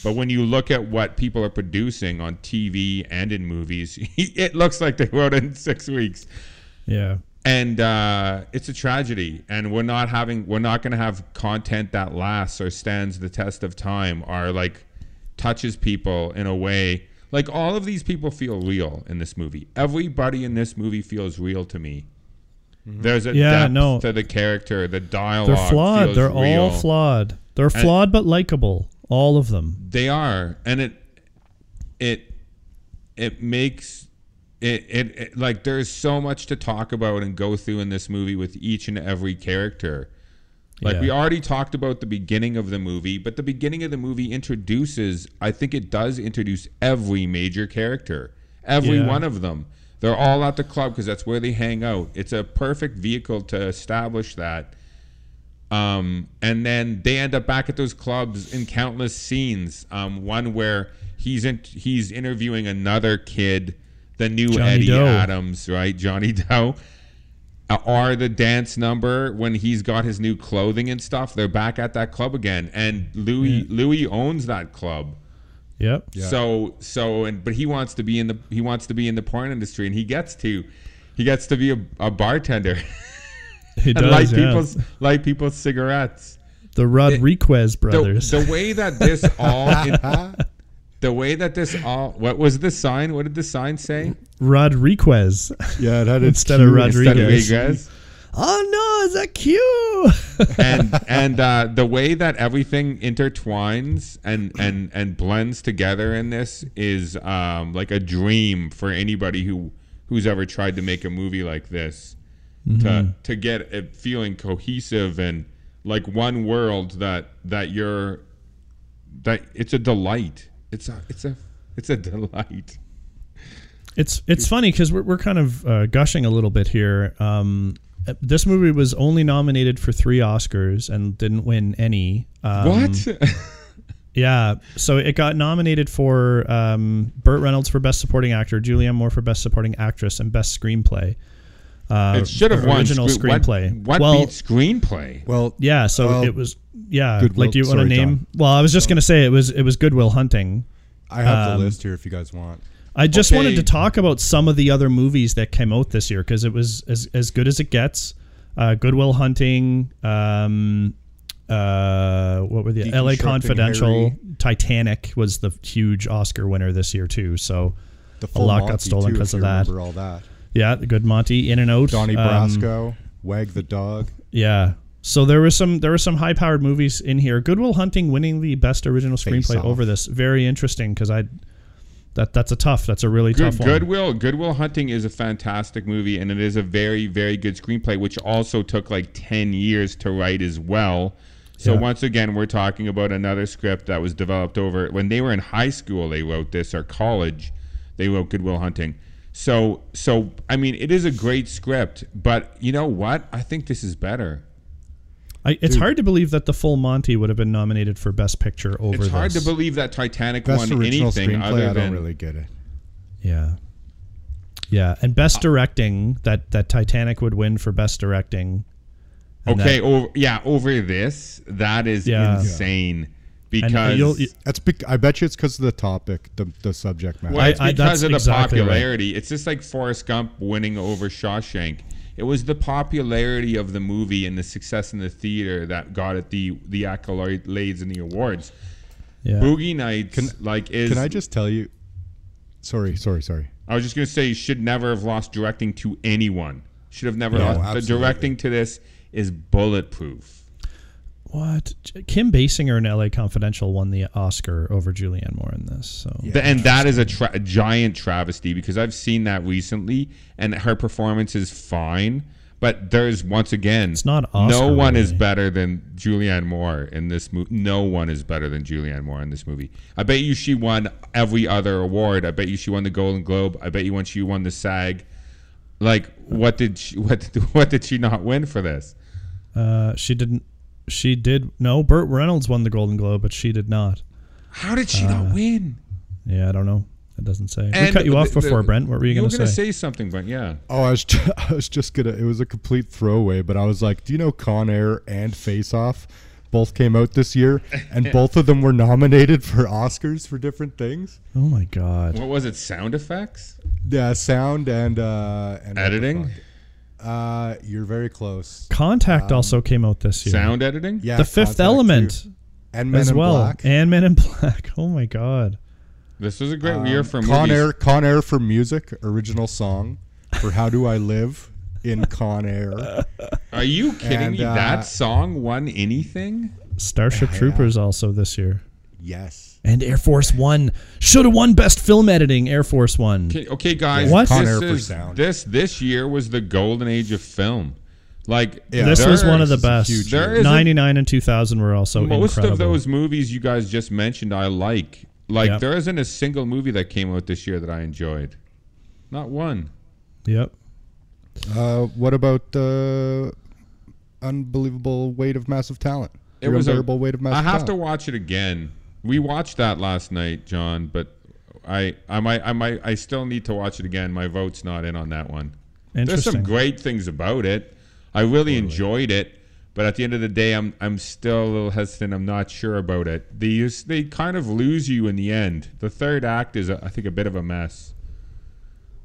But when you look at what people are producing on TV and in movies, [LAUGHS] it looks like they wrote it in six weeks yeah. and uh, it's a tragedy and we're not having we're not going to have content that lasts or stands the test of time or like touches people in a way like all of these people feel real in this movie everybody in this movie feels real to me mm-hmm. there's a Yeah, depth no. to the character the dialogue They're flawed. feels They're real. all flawed. They're flawed but likable. All of them. They are, and it it it makes it, it it like there's so much to talk about and go through in this movie with each and every character. Like Yeah. we already talked about the beginning of the movie, but the beginning of the movie introduces, I think it does introduce every major character, every Yeah. one of them. They're all at the club because that's where they hang out. It's a perfect vehicle to establish that. Um, and then they end up back at those clubs in countless scenes. Um, one where he's in, he's interviewing another kid, the new Johnny Eddie Doe. Adams, right? Johnny [LAUGHS] Doe. Or the dance number when he's got his new clothing and stuff. They're back at that club again, and Louis Louis owns that club. Yep. So so and but he wants to be in the he wants to be in the porn industry, and he gets to he gets to be a, a bartender He [LAUGHS] does. light yeah. people's light people's cigarettes. the Rodriguez The, brothers. the way that this [LAUGHS] all in, the way that this all what was the sign? What did the sign say? Rodriguez Yeah, it had its instead of cue. Rodriguez. Rodriguez. Oh no, it's that cute? and [LAUGHS] and uh, the way that everything intertwines and and and blends together in this is um, like a dream for anybody who who's ever tried to make a movie like this to to get it feeling cohesive and like one world that that you're that it's a delight it's a it's a it's a [LAUGHS] delight It's it's funny because we're we're kind of uh, gushing a little bit here. Um, this movie was only nominated for three Oscars and didn't win any. Um, what [LAUGHS] Yeah, so it got nominated for um, Burt Reynolds for Best Supporting Actor, Julianne Moore for Best Supporting Actress, and Best Screenplay. Uh, it should have won original screen- screenplay. what, well, beat screenplay Well, yeah, so Well, it was yeah. Goodwill- like, do you want to name? John. Well, I was just gonna say it was it was Good Will Hunting. I have um, the list here if you guys want. I just wanted to talk about some of the other movies that came out this year because it was as, as good as it gets. Uh, Good Will Hunting, um, uh, what were the L.A. Confidential, Harry. Titanic was the huge Oscar winner this year too. So The a lot Monty, got stolen because of that. All that? Yeah, the good Monty, In and Out, Donnie um, Brasco, Wag the dog. Yeah. So there was some there were some high powered movies in here. Good Will Hunting winning the best original Face screenplay Off. over this. Very interesting because I that that's a tough that's a really Good, tough one. Goodwill Good Will Hunting is a fantastic movie, and it is a very very good screenplay, which also took like ten years to write as well. So Yeah. once again, we're talking about another script that was developed over when they were in high school. They wrote this or college. They wrote Good Will Hunting. So so I mean, it is a great script, but you know what? I think this is better. I, it's hard to believe that the Full Monty would have been nominated for Best Picture over It's hard this. to believe that Titanic Best won original anything screenplay. other I don't really get it. Yeah. Yeah, and Best Directing that that Titanic would win for Best Directing. Okay. that- over yeah, over this that is Yeah. insane and because you'll- That's bec- I bet you it's because of the topic, the the subject matter. Well, it's I- I- because that's of the exactly right. popularity. It's just like Forrest Gump winning over Shawshank. It was the popularity of the movie and the success in the theater that got it the the accolades and the awards. yeah. Boogie Nights, Can- like, is Can I just tell you? Sorry, sorry, sorry. I was just gonna say, you should never have lost directing to anyone. Should have never. No, lost. The directing to this is bulletproof. What? Kim Basinger in LA Confidential won the Oscar over Julianne Moore in this. So Th- and that is a, tra- a giant travesty because I've seen that recently, and her performance is fine. But there's once again, It's not no Oscar one is better than Julianne Moore in this movie. No one is better than Julianne Moore in this movie. I bet you she won every other award. I bet you she won the Golden Globe. I bet you when she won the SAG. Like what did she [LAUGHS] what did, what did she not win for this? uh, she didn't. She did. No, Burt Reynolds won the Golden Globe, but she did not. How did she not win? Yeah, I don't know. It doesn't say. we cut you off the- the- before, Brent. What were you You going to say? You were gonna say? say something, Brent. Yeah. Oh, I was ju- [LAUGHS] I was just gonna. It was a complete throwaway, but I was like, do you know Con Air and Face Off both came out this year, and [LAUGHS] both of them were nominated for Oscars for different things. Oh my God. What was it? Sound effects? Yeah, sound and uh, and what the Editing? Fuck? Uh, you're very close. Contact also came out this year. Sound editing? Yeah, the Fifth Element too. and Men as in well, Black. and Men in [LAUGHS] Black. Oh my God. This was a great year for Um, Con movies. Air, Con Air for music, original song for "How Do I Live" in Con Air. [LAUGHS] Are you kidding And, me? uh, that song won anything? Starship Troopers also this year, Yes. And Air Force One should have won Best Film Editing. Air Force One. Okay, okay, guys. What? This Air for is sound. this this year was the golden age of film. Like Yeah, this was one of the best. huge There is a- Ninety nine and two thousand were also most incredible. of those movies you guys just mentioned, I like. Like Yep. there isn't a single movie that came out this year that I enjoyed. Not one. Yep. Uh, what about the unbelievable weight of massive talent? It The was a, unbearable weight of massive I have to watch it again. We watched that last night, John, but I I might I might I still need to watch it again. My vote's not in on that one. There's some great things about it. I really enjoyed it, but at the end of the day, I'm I'm still a little hesitant. I'm not sure about it. They they kind of lose you in the end. The third act is, I think, a bit of a mess.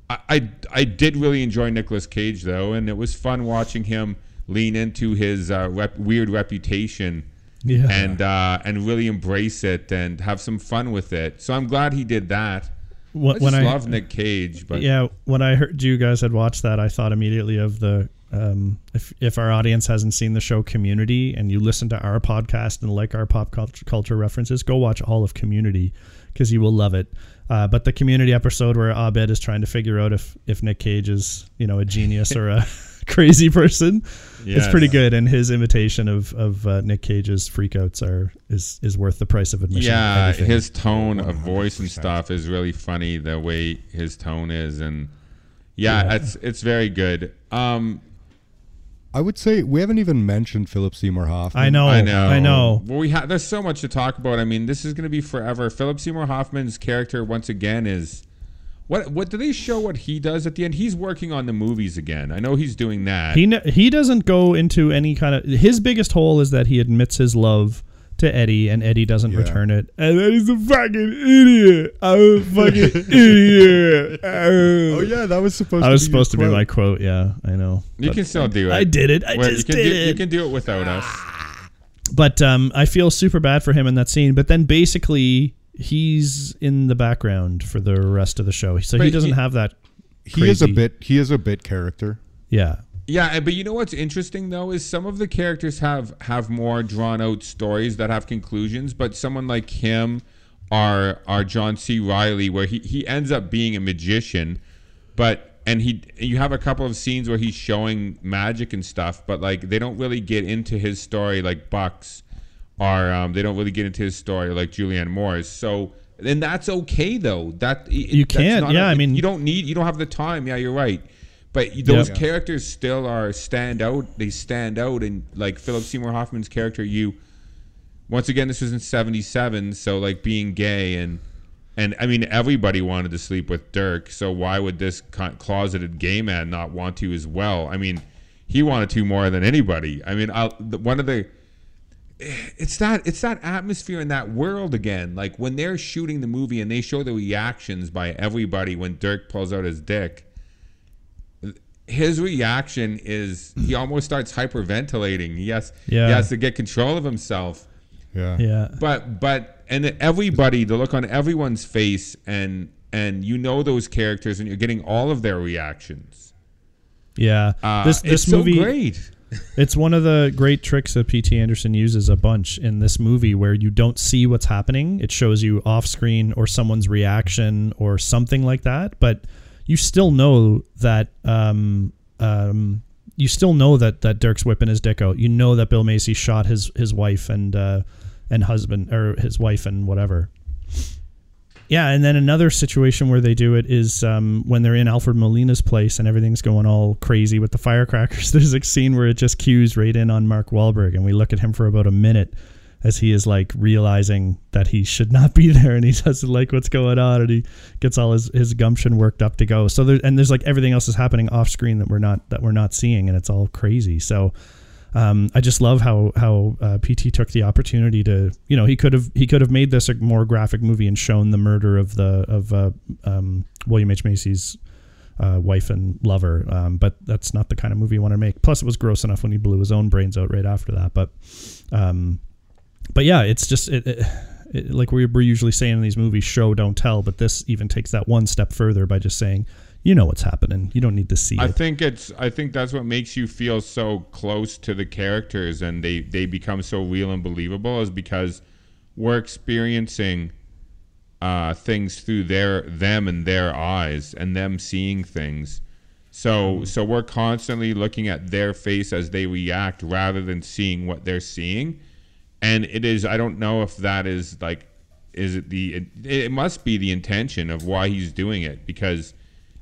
I, I, I did really enjoy Nicolas Cage though, and it was fun watching him lean into his uh, rep, weird reputation Yeah. and uh, and really embrace it and have some fun with it. So I'm glad he did that. When, I just when I love Nick Cage, but yeah, when I heard you guys had watched that, I thought immediately of the um, if if our audience hasn't seen the show Community and you listen to our podcast and like our pop culture, culture references, go watch all of Community because you will love it. Uh, but the Community episode where Abed is trying to figure out if if Nick Cage is you know a genius [LAUGHS] or a [LAUGHS] crazy person, it's pretty good. And his imitation of of uh, Nick Cage's freakouts are is is worth the price of admission. yeah, I think. his tone of voice and stuff is really funny. The way his tone is, and yeah, Yeah. it's it's very good. Um, I would say we haven't even mentioned Philip Seymour Hoffman. I know, I know. I know. Well, we ha- there's so much to talk about. I mean, this is going to be forever. Philip Seymour Hoffman's character once again is what? What do they show? What he does at the end? He's working on the movies again. I know he's doing that. He ne- he doesn't go into any kind of his biggest hole is that he admits his love to Eddie and Eddie doesn't Yeah. return it. And then he's a fucking idiot. I'm a fucking [LAUGHS] idiot. [LAUGHS] Oh yeah, that was supposed. I was to be supposed to your be my quote. quote. Yeah, I know. you can still do it. I did it. I Well, just you can did do, it. You can do it without us. But um, I feel super bad for him in that scene. But then basically he's in the background for the rest of the show, so he doesn't he- have that. He is a bit. He is a bit character. Yeah, Yeah, but you know what's interesting though is some of the characters have have more drawn out stories that have conclusions, but someone like him or or John C. Reilly, where he he ends up being a magician, but and he you have a couple of scenes where he's showing magic and stuff, but like they don't really get into his story like Bucks, or um, they don't really get into his story like Julianne Moore's. So. then that's okay though. That You can't, yeah, I I mean- you don't need, you don't have the time. Yeah, you're right. But those Yep. characters still are stand out. They stand out, and like Philip Seymour Hoffman's character, you. Once again, this was in '77, so like being gay and and I mean everybody wanted to sleep with Dirk, so why would this closeted gay man not want to as well? I mean, he wanted to more than anybody. I mean, I'll, one of the it's that it's that atmosphere in that world again. Like when they're shooting the movie and they show the reactions by everybody when Dirk pulls out his dick. His reaction is he [CLEARS THROAT] almost starts hyperventilating. He has, Yeah. he has to get control of himself. Yeah. yeah. But but and everybody, the look on everyone's face, and and you know those characters, and you're getting all of their reactions. Yeah, Uh, this it's this so movie great. It's one of the great tricks that P.T. Anderson uses a bunch in this movie where you don't see what's happening. It shows you off screen or someone's reaction or something like that, but you still know that um, um, you still know that that Dirk's whipping his dick out. You know that Bill Macy shot his his wife and uh, and husband or his wife and whatever. Yeah, and then another situation where they do it is um, when they're in Alfred Molina's place and everything's going all crazy with the firecrackers. [LAUGHS] There's a scene where it just cues right in on Mark Wahlberg, and we look at him for about a minute as he is like realizing that he should not be [LAUGHS] there and he doesn't like what's going on and he gets all his, his gumption worked up to go. So there and there's like everything else is happening off screen that we're not that we're not seeing and it's all crazy. So um, I just love how how uh, PT took the opportunity to you know he could have he could have made this a more graphic movie and shown the murder of the of uh, um, William H Macy's uh, wife and lover, um, but that's not the kind of movie you want to make. Plus, it was gross enough when he blew his own brains out right after that. But um, but yeah, it's just it, it, it, like we we're usually saying in these movies, show don't tell. But this even takes that one step further by just saying, you know what's happening. You don't need to see I it. think it's I think that's what makes you feel so close to the characters and they they become so real and believable is because we're experiencing uh, things through their them and their eyes and them seeing things. So so we're constantly looking at their face as they react rather than seeing what they're seeing. And it is I don't know if that is like is it the it, it must be the intention of why he's doing it because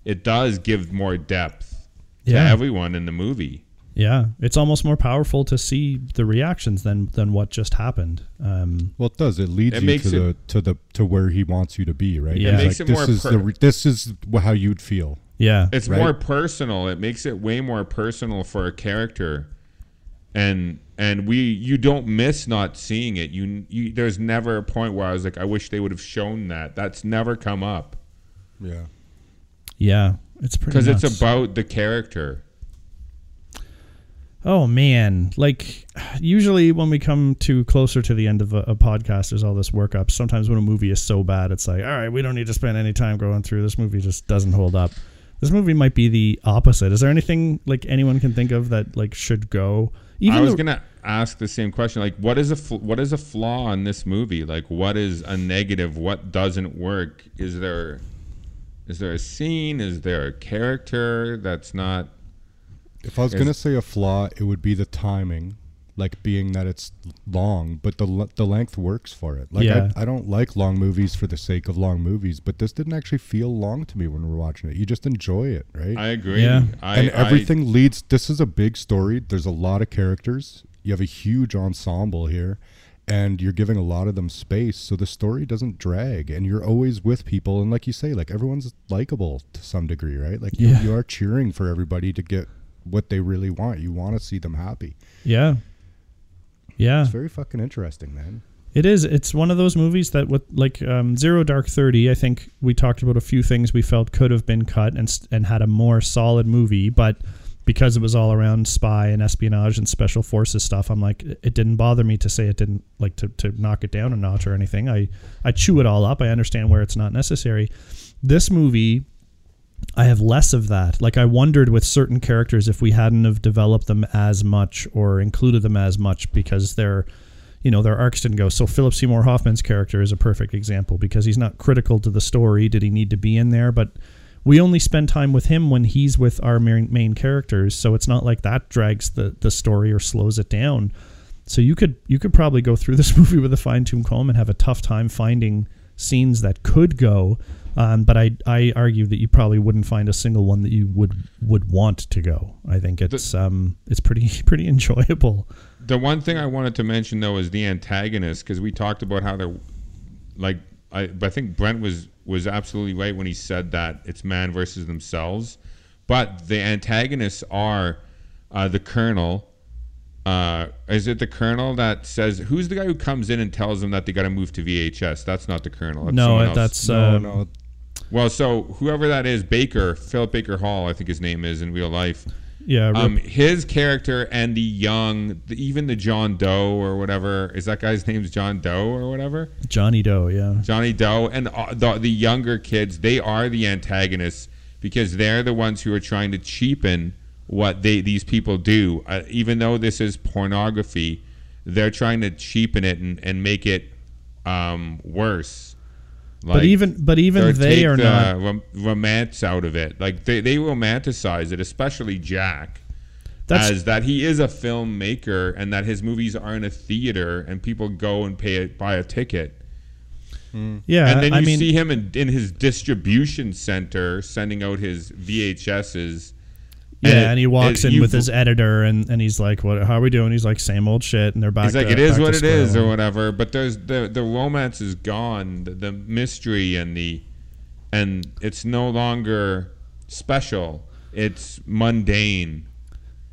it does give more depth to everyone in the movie. Yeah, it's almost more powerful to see the reactions than than what just happened. Um, Well, it does. It leads It you makes to the to the to where he wants you to be, right? Yeah. It makes like, it this more is per- the re- this is how you'd feel. yeah, It's Right. more personal. It makes it way more personal for a character. And and we you don't miss not seeing it. You, you there's never a point where I was like I wish they would have shown that. That's never come up Yeah. Yeah, it's pretty because it's about the character. Oh man, like usually when we come to closer to the end of a, a podcast, there's all this workup. Sometimes when a movie is so bad, it's like, all right, we don't need to spend any time going through this movie. Just doesn't hold up. This movie might be the opposite. Is there anything like anyone can think of that like should go? I was the- gonna ask the same question. Like, what is a fl- what is a flaw in this movie? Like, what is a negative? What doesn't work? Is there is there a scene? Is there a character that's not? If I was Is- gonna say a flaw, it would be the timing, like being that it's long, but the the length works for it. Like Yeah. I, I don't like long movies for the sake of long movies, but this didn't actually feel long to me when we're watching it. You just enjoy it, right? I agree. Yeah. I, and I- everything leads. This is a big story. There's a lot of characters. You have a huge ensemble here, and you're giving a lot of them space, so the story doesn't drag, and you're always with people. And like you say, like everyone's likable to some degree, right? Like Yeah. you, you are cheering for everybody to get what they really want. You want to see them happy. yeah, yeah. It's very fucking interesting, man. It is. It's one of those movies that, with like um, Zero Dark Thirty, I think we talked about a few things we felt could have been cut and and had a more solid movie, but because it was all around spy and espionage and special forces stuff, I'm like, it didn't bother me to say it didn't like to, to knock it down a notch or anything. I I chew it all up. I understand where it's not necessary. This movie I have less of that. Like I wondered with certain characters if we hadn't have developed them as much or included them as much because they're you know their arcs didn't go. So Philip Seymour Hoffman's character is a perfect example because he's not critical to the story. Did he need to be in there? But we only spend time with him when he's with our main, characters. So it's not like that drags the the story or slows it down. So you could you could probably go through [LAUGHS] this movie with a fine tooth comb and have a tough time finding scenes that could go. Um, but I I argue that you probably wouldn't find a single one that you would would want to go. I think it's um it's pretty [LAUGHS] pretty enjoyable. The one thing I wanted to mention though is the antagonist because we talked about how they're like I but I think Brent was was absolutely right when he said that it's man versus themselves, but the antagonists are uh, the colonel. Uh, is it the colonel that says who's the guy who comes in and tells them that they got to move to VHS? That's not the colonel. That's no, someone else. that's No, uh, no, well. So whoever that is, Baker, Philip Baker Hall, I think his name is in real life. Yeah. Rip- Um, his character and the young, the, even the John Doe or whatever is that guy's name's John Doe or whatever, Johnny Doe. Yeah. Johnny Doe, and uh, the the younger kids, they are the antagonists because they're the ones who are trying to cheapen what they these people do. Uh, even though this is pornography, they're trying to cheapen it and, and make it um, worse. But even but even they take are the not. rom- romance out of it. Like they, they romanticize it, especially Jack, That's as that he is a filmmaker and that his movies are in a theater and people go and pay it, buy a ticket. Hmm. yeah. and then you I mean, see him in, in his distribution center sending out his VHSs. Yeah, it- and he walks it- in with his editor, and, and he's like, "What? How are we doing?" He's like, "Same old shit," and they're back. He's like, to, it is what it is," or whatever. But there's the the romance is gone, the, the mystery and the and it's no longer special. It's mundane.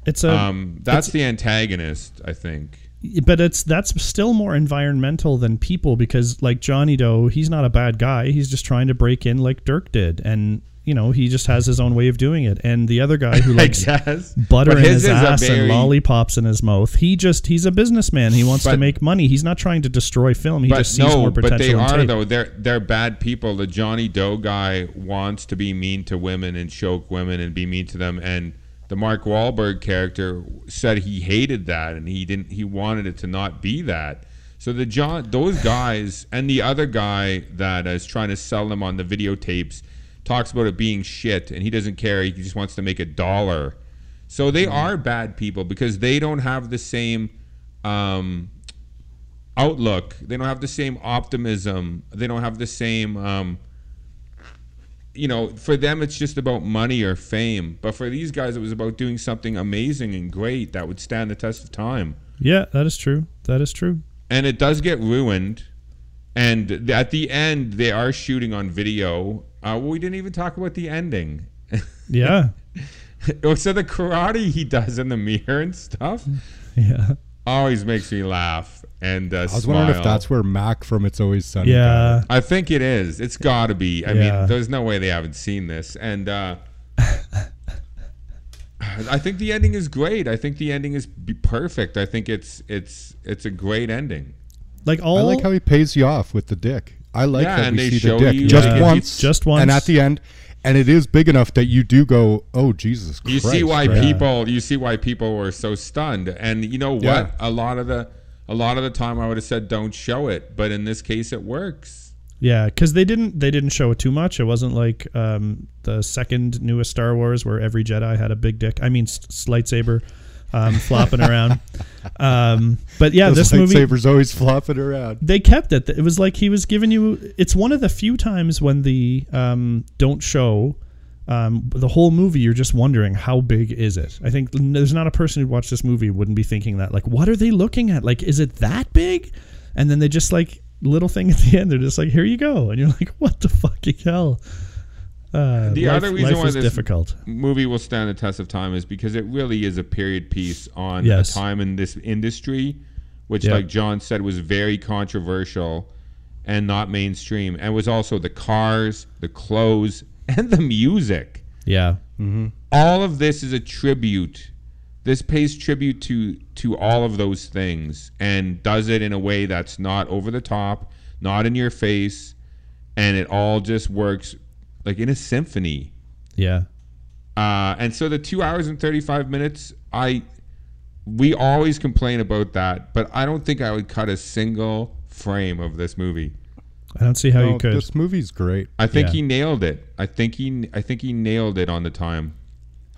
It's a um, that's the antagonist, I think. but it's that's still more environmental than people because like Johnny Doe, he's not a bad guy. He's just trying to break in like Dirk did, and you know he just has his own way of doing it. And the other guy who [LAUGHS] likes butter But in his his ass very- and lollipops in his mouth, he just he's a businessman. He wants to make money. He's not trying to destroy film. He but just sees no, more but potential. they in are tape. though. They're they're bad people. The Johnny Doe guy wants to be mean to women and choke women and be mean to them. And the Mark Wahlberg character said he hated that and he didn't. He wanted it to not be that. So the John, those guys, and the other guy that is trying to sell them on the videotapes talks about it being shit, and he doesn't care. He just wants to make a dollar. So they are bad people because they don't have the same um, outlook. They don't have the same optimism. They don't have the same. Um, you know, for them it's just about money or fame. But for these guys, it was about doing something amazing and great that would stand the test of time. Yeah, that is true. That is true. And it does get ruined. And at the end, they are shooting on video. Uh, well, we didn't even talk about the ending. [LAUGHS] Yeah, Oh, so the karate he does in the mirror and stuff [LAUGHS] yeah, always makes me laugh. And uh, I was wondering if that's where Mac from It's Always Sunny. yeah. it. I think it is. It's got to be. I Yeah. mean, there's no way they haven't seen this. And uh, [LAUGHS] I think the ending is great. I think the ending is perfect. I think it's it's it's a great ending. Like all I like how he pays you off with the dick. I like Yeah, that we see the dick you, just uh, once, Just once. and at the end, and it is big enough that you do go, "Oh Jesus You see why right? people you see why people were so stunned. And you know what? Yeah. A lot of the a lot of the time I would have said don't show it, but in this case it works. Yeah, because they didn't they didn't show it too much. It wasn't like um, the second newest Star Wars where every Jedi had a big dick. I mean, s- s- lightsaber um, flopping around. Um, but yeah, Those this movie lightsabers always flopping around. they kept it. It was like he was giving you. It's one of the few times when the um, don't show. Um, the whole movie, you're just wondering how big is it. I think there's not a person who'd watch this movie wouldn't be thinking that. Like, what are they looking at? Like, is it that big? And then they just like little thing at the end. They're just like, here you go, and you're like, what the fucking hell? Uh, The life, other reason why is this difficult. movie will stand the test of time is because it really is a period piece on Yes. a time in this industry, which, Yeah. like John said, was very controversial and not mainstream, and was also the cars, the clothes, [LAUGHS] and the music. Yeah, all of this is a tribute. This pays tribute to to all of those things and does it in a way that's not over the top, not in your face, and it all just works like in a symphony. yeah, Uh, and so the two hours and thirty five minutes, I we always complain about that, but I don't think I would cut a single frame of this movie. I don't see how No, you could. This movie's great, I think Yeah. he nailed it. I think he I think he nailed it on the time.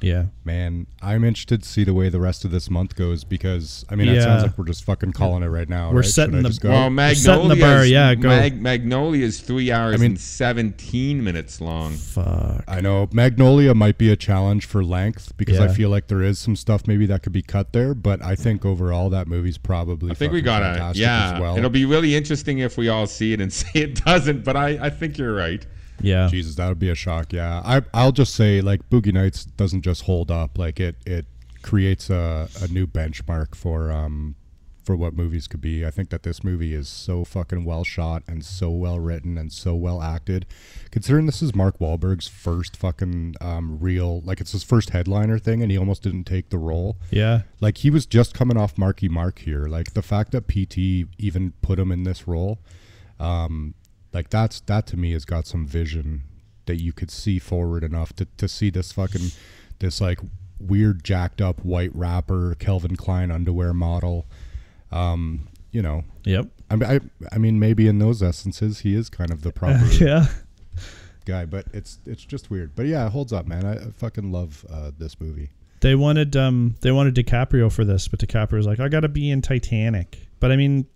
Yeah, man. I'm interested to see the way the rest of this month goes because I mean, it Yeah. sounds like we're just fucking calling it right now. We're right? Setting the- just go? Well, We're setting the bar, yeah, go. Mag, Magnolia is three hours I mean- and seventeen minutes long. fuck. I know Magnolia might be a challenge for length because I feel like there is some stuff maybe that could be cut there, but I think overall that movie's probably. I think we gotta, fantastic yeah. As well. It'll be really interesting if we all see it and [LAUGHS] say it doesn't, but I, I think you're right. Yeah, Jesus, that would be a shock. Yeah, I I'll just say like Boogie Nights doesn't just hold up. Like it it creates a, a new benchmark for um for what movies could be. I think that this movie is so fucking well shot and so well written and so well acted. Considering this is Mark Wahlberg's first fucking um, real like it's his first headliner thing and he almost didn't take the role. yeah, Like he was just coming off Marky Mark here. Like the fact that PT even put him in this role, um, like that's that to me has got some vision that you could see forward enough to, to see this fucking this like weird jacked up white rapper Calvin Klein underwear model. Um, you know, yep, I, I I mean maybe in those essences he is kind of the proper [LAUGHS] yeah. guy, but it's it's just weird. But yeah, it holds up, man. I, I fucking love uh, this movie. They wanted um they wanted DiCaprio for this, but DiCaprio was like, I gotta be in Titanic. But I mean,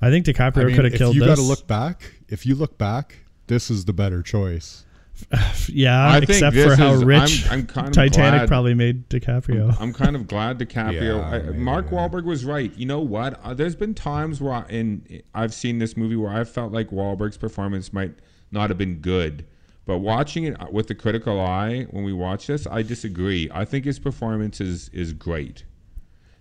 I think DiCaprio I mean, could have killed you got to look back, if you look back, this is the better choice. [SIGHS] yeah, I except for how is- rich I'm- I'm kind of [LAUGHS] Titanic glad- probably made DiCaprio. I'm kind of glad DiCaprio. Yeah, I, Mark yeah. Wahlberg was right. You know what? Uh, there's been times where I, in I've seen this movie where I felt like Wahlberg's performance might not have been good, but watching it with the critical eye when we watch this, I disagree. I think his performance is is great.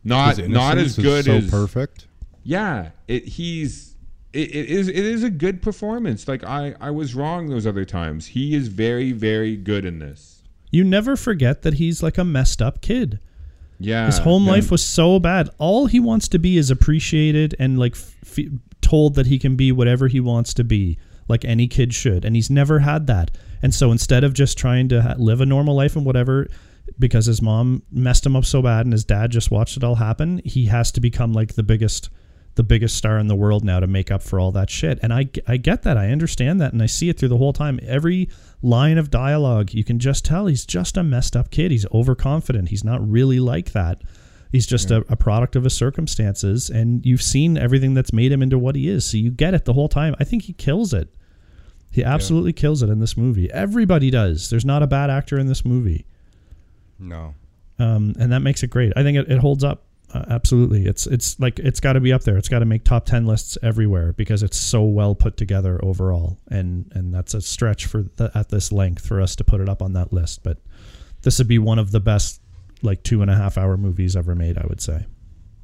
Not His not as innocence is good so as perfect. yeah. It he's. It, it is it is a good performance. Like I, I was wrong those other times. He is very very good in this. You never forget that he's like a messed up kid. Yeah, His home and- life was so bad. All he wants to be is appreciated and like f- told that he can be whatever he wants to be, like any kid should. And he's never had that. And so instead of just trying to ha- live a normal life and whatever, because his mom messed him up so bad and his dad just watched it all happen, he has to become like the biggest, the biggest star in the world now to make up for all that shit. And I, I get that. I understand that. And I see it through the whole time. Every line of dialogue, you can just tell he's just a messed up kid. He's overconfident. He's not really like that. He's just a, a product of his circumstances, and you've seen everything that's made him into what he is. So you get it the whole time. I think he kills it. He absolutely kills it in this movie. Everybody does. There's not a bad actor in this movie, No. um, and that makes it great. I think it, it holds up. Uh, absolutely, it's it's like it's got to be up there. It's got to make top ten lists everywhere because it's so well put together overall, and and that's a stretch for the, at this length for us to put it up on that list. But this would be one of the best like two and a half hour movies ever made. I would say.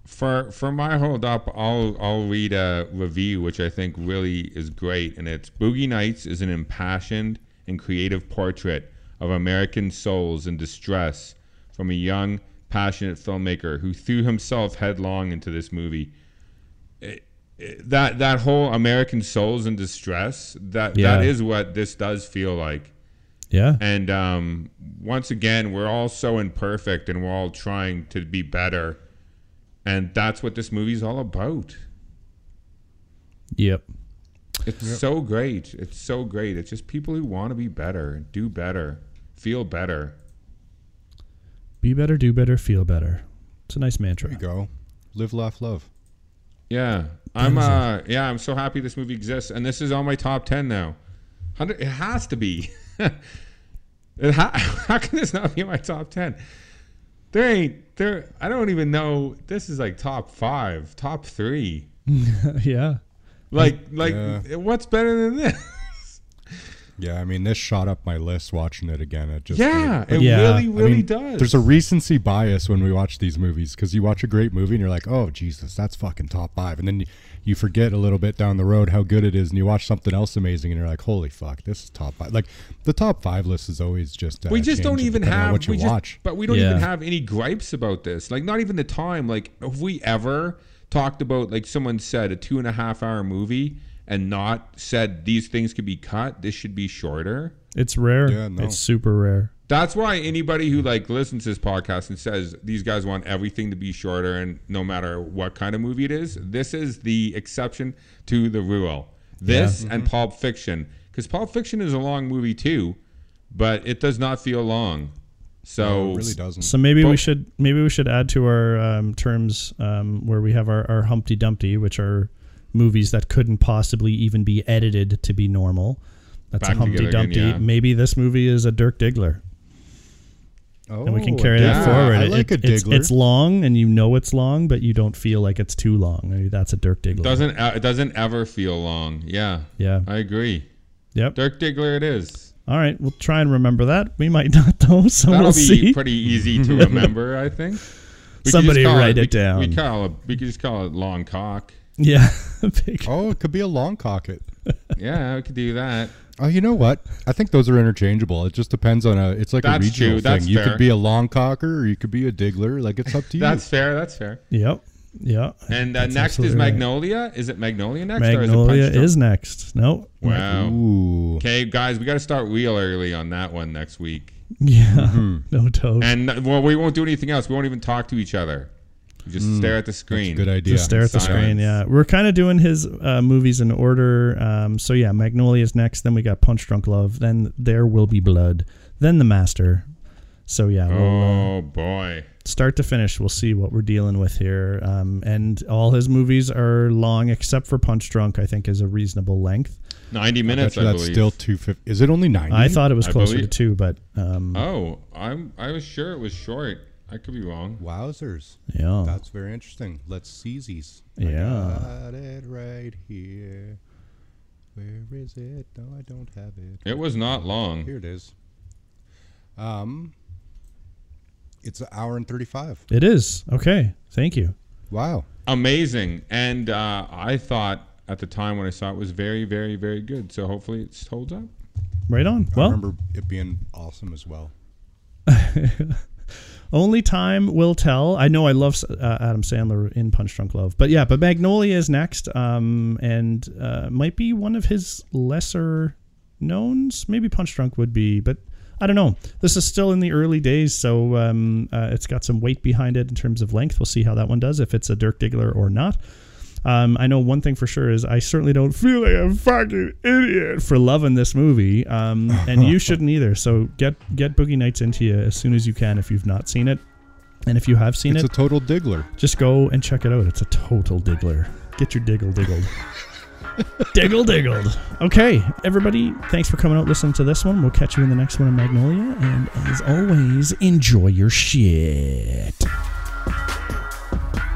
For for my hold up, I'll I'll read a review which I think really is great, and it's Boogie Nights is an impassioned and creative portrait of American souls in distress from a young, passionate filmmaker who threw himself headlong into this movie. It- it- that that whole American souls in distress that Yeah. that is what this does feel like. Yeah. And um, once again, we're all so imperfect and we're all trying to be better. And that's what this movie's all about. Yep. It's so great. It's so great. It's just people who want to be better, do better, feel better. Be better, do better, feel better. It's a nice mantra. There you go. Live, laugh, love. Yeah. I'm uh yeah, I'm so happy this movie exists and this is on my top 10 now. 100 it has to be. [LAUGHS] it ha- [LAUGHS] how can this not be my top 10? There ain't there I don't even know this is like top 5, top 3. [LAUGHS] yeah. Like like Yeah. what's better than this? Yeah, I mean, this shot up my list watching it again. It just Yeah, it- it Yeah. really I really mean, does. There's a recency bias when we watch these movies because you watch a great movie and you're like, oh, Jesus, that's fucking top five. And then you, you forget a little bit down the road how good it is and you watch something else amazing and you're like, holy fuck, this is top five. Like, the top five list is always just. Uh, we just don't even have what you we just, watch. but we don't Yeah. even have any gripes about this like not even the time like have we ever talked about like someone said a two and a half hour movie and not said these things could be cut this should be shorter It's rare. Yeah, no. It's super rare. that's why anybody who like listens to this podcast and says these guys want everything to be shorter and no matter what kind of movie it is this is the exception to the rule this and pulp fiction because pulp fiction is a long movie too but it does not feel long so No, it really doesn't. So maybe we should maybe we should add to our um, terms um, where we have our, our Humpty Dumpty, which are movies that couldn't possibly even be edited to be normal. That's Back a Humpty together again, Dumpty. yeah. Maybe this movie is a Dirk Diggler, oh, and we can a carry that forward. I like it- it's, Diggler. it's long, and you know it's long, but you don't feel like it's too long. Maybe that's a Dirk Diggler. doesn't uh, it doesn't ever feel long. Yeah, Yeah. I agree. Yep. Dirk Diggler, it is. All right. We'll try and remember that. We might [LAUGHS] not though, so That'll we'll be see. pretty easy to [LAUGHS] remember, I think. We Somebody write we- it down. We call it. We could just call it long cock. Yeah. [LAUGHS] Big- Oh, it could be a long cocket. [LAUGHS] Yeah, we could do that. Oh, you know what? I think those are interchangeable. It just depends on a. It's like That's a regional true. That's thing. You fair. could be a long cocker, or you could be a diggler. Like it's up to [LAUGHS] you. That's fair. That's fair. Yep. Yeah. And uh, next is absolutely right. Magnolia. Is it Magnolia next? or is, Magnolia is next. No. Wow. Ooh. Okay, guys, we got to start real early on that one next week. Yeah. No doubt. And uh, well, we won't do anything else. We won't even talk to each other. We just stare at the screen. Good idea. Just stare at the Silence. screen. Yeah, we're kind of doing his uh, movies in order. Um, so yeah, Magnolia is next. Then we got Punch Drunk Love. Then There Will Be Blood. Then The Master. So yeah, we'll, uh, Oh boy. start to finish, we'll see what we're dealing with here. Um, and all his movies are long, except for Punch Drunk. I think is a reasonable length. 90 I bet minutes, you I, that's believe. still two fifty. Is it only ninety? I thought it was I closer to two, but um, Oh, I'm. I was sure it was short. I could be wrong. Wowzers. yeah, That's very interesting. Let's see these. I Yeah. got it right here. Where is it? No, I don't have it. It was not long. Here it is. Um, it's an hour and thirty-five. it is okay. Thank you. Wow. Amazing. And uh, I thought at the time when I saw it was very, very, very good. So hopefully it holds up. Right on. I Well, remember it being awesome as well. [LAUGHS] Only time will tell. I know I love uh, Adam Sandler in Punch Drunk Love, but yeah, but Magnolia is next, um, and uh, might be one of his lesser knowns. Maybe Punch Drunk would be, but I don't know. This is still in the early days, so um, uh, it's got some weight behind it in terms of length. We'll see how that one does, if it's a Dirk Diggler or not. Um, I know one thing for sure is I certainly don't feel like a fucking idiot for loving this movie, um, and you [LAUGHS] shouldn't either. So get get Boogie Nights into you as soon as you can if you've not seen it, and if you have seen It's it, it's a total diggler. just go and check it out. It's a total diggler. Get your diggle diggled. [LAUGHS] diggle diggled. Okay, everybody, thanks for coming out listening to this one. We'll catch you in the next one in Magnolia, and as always, enjoy your shit.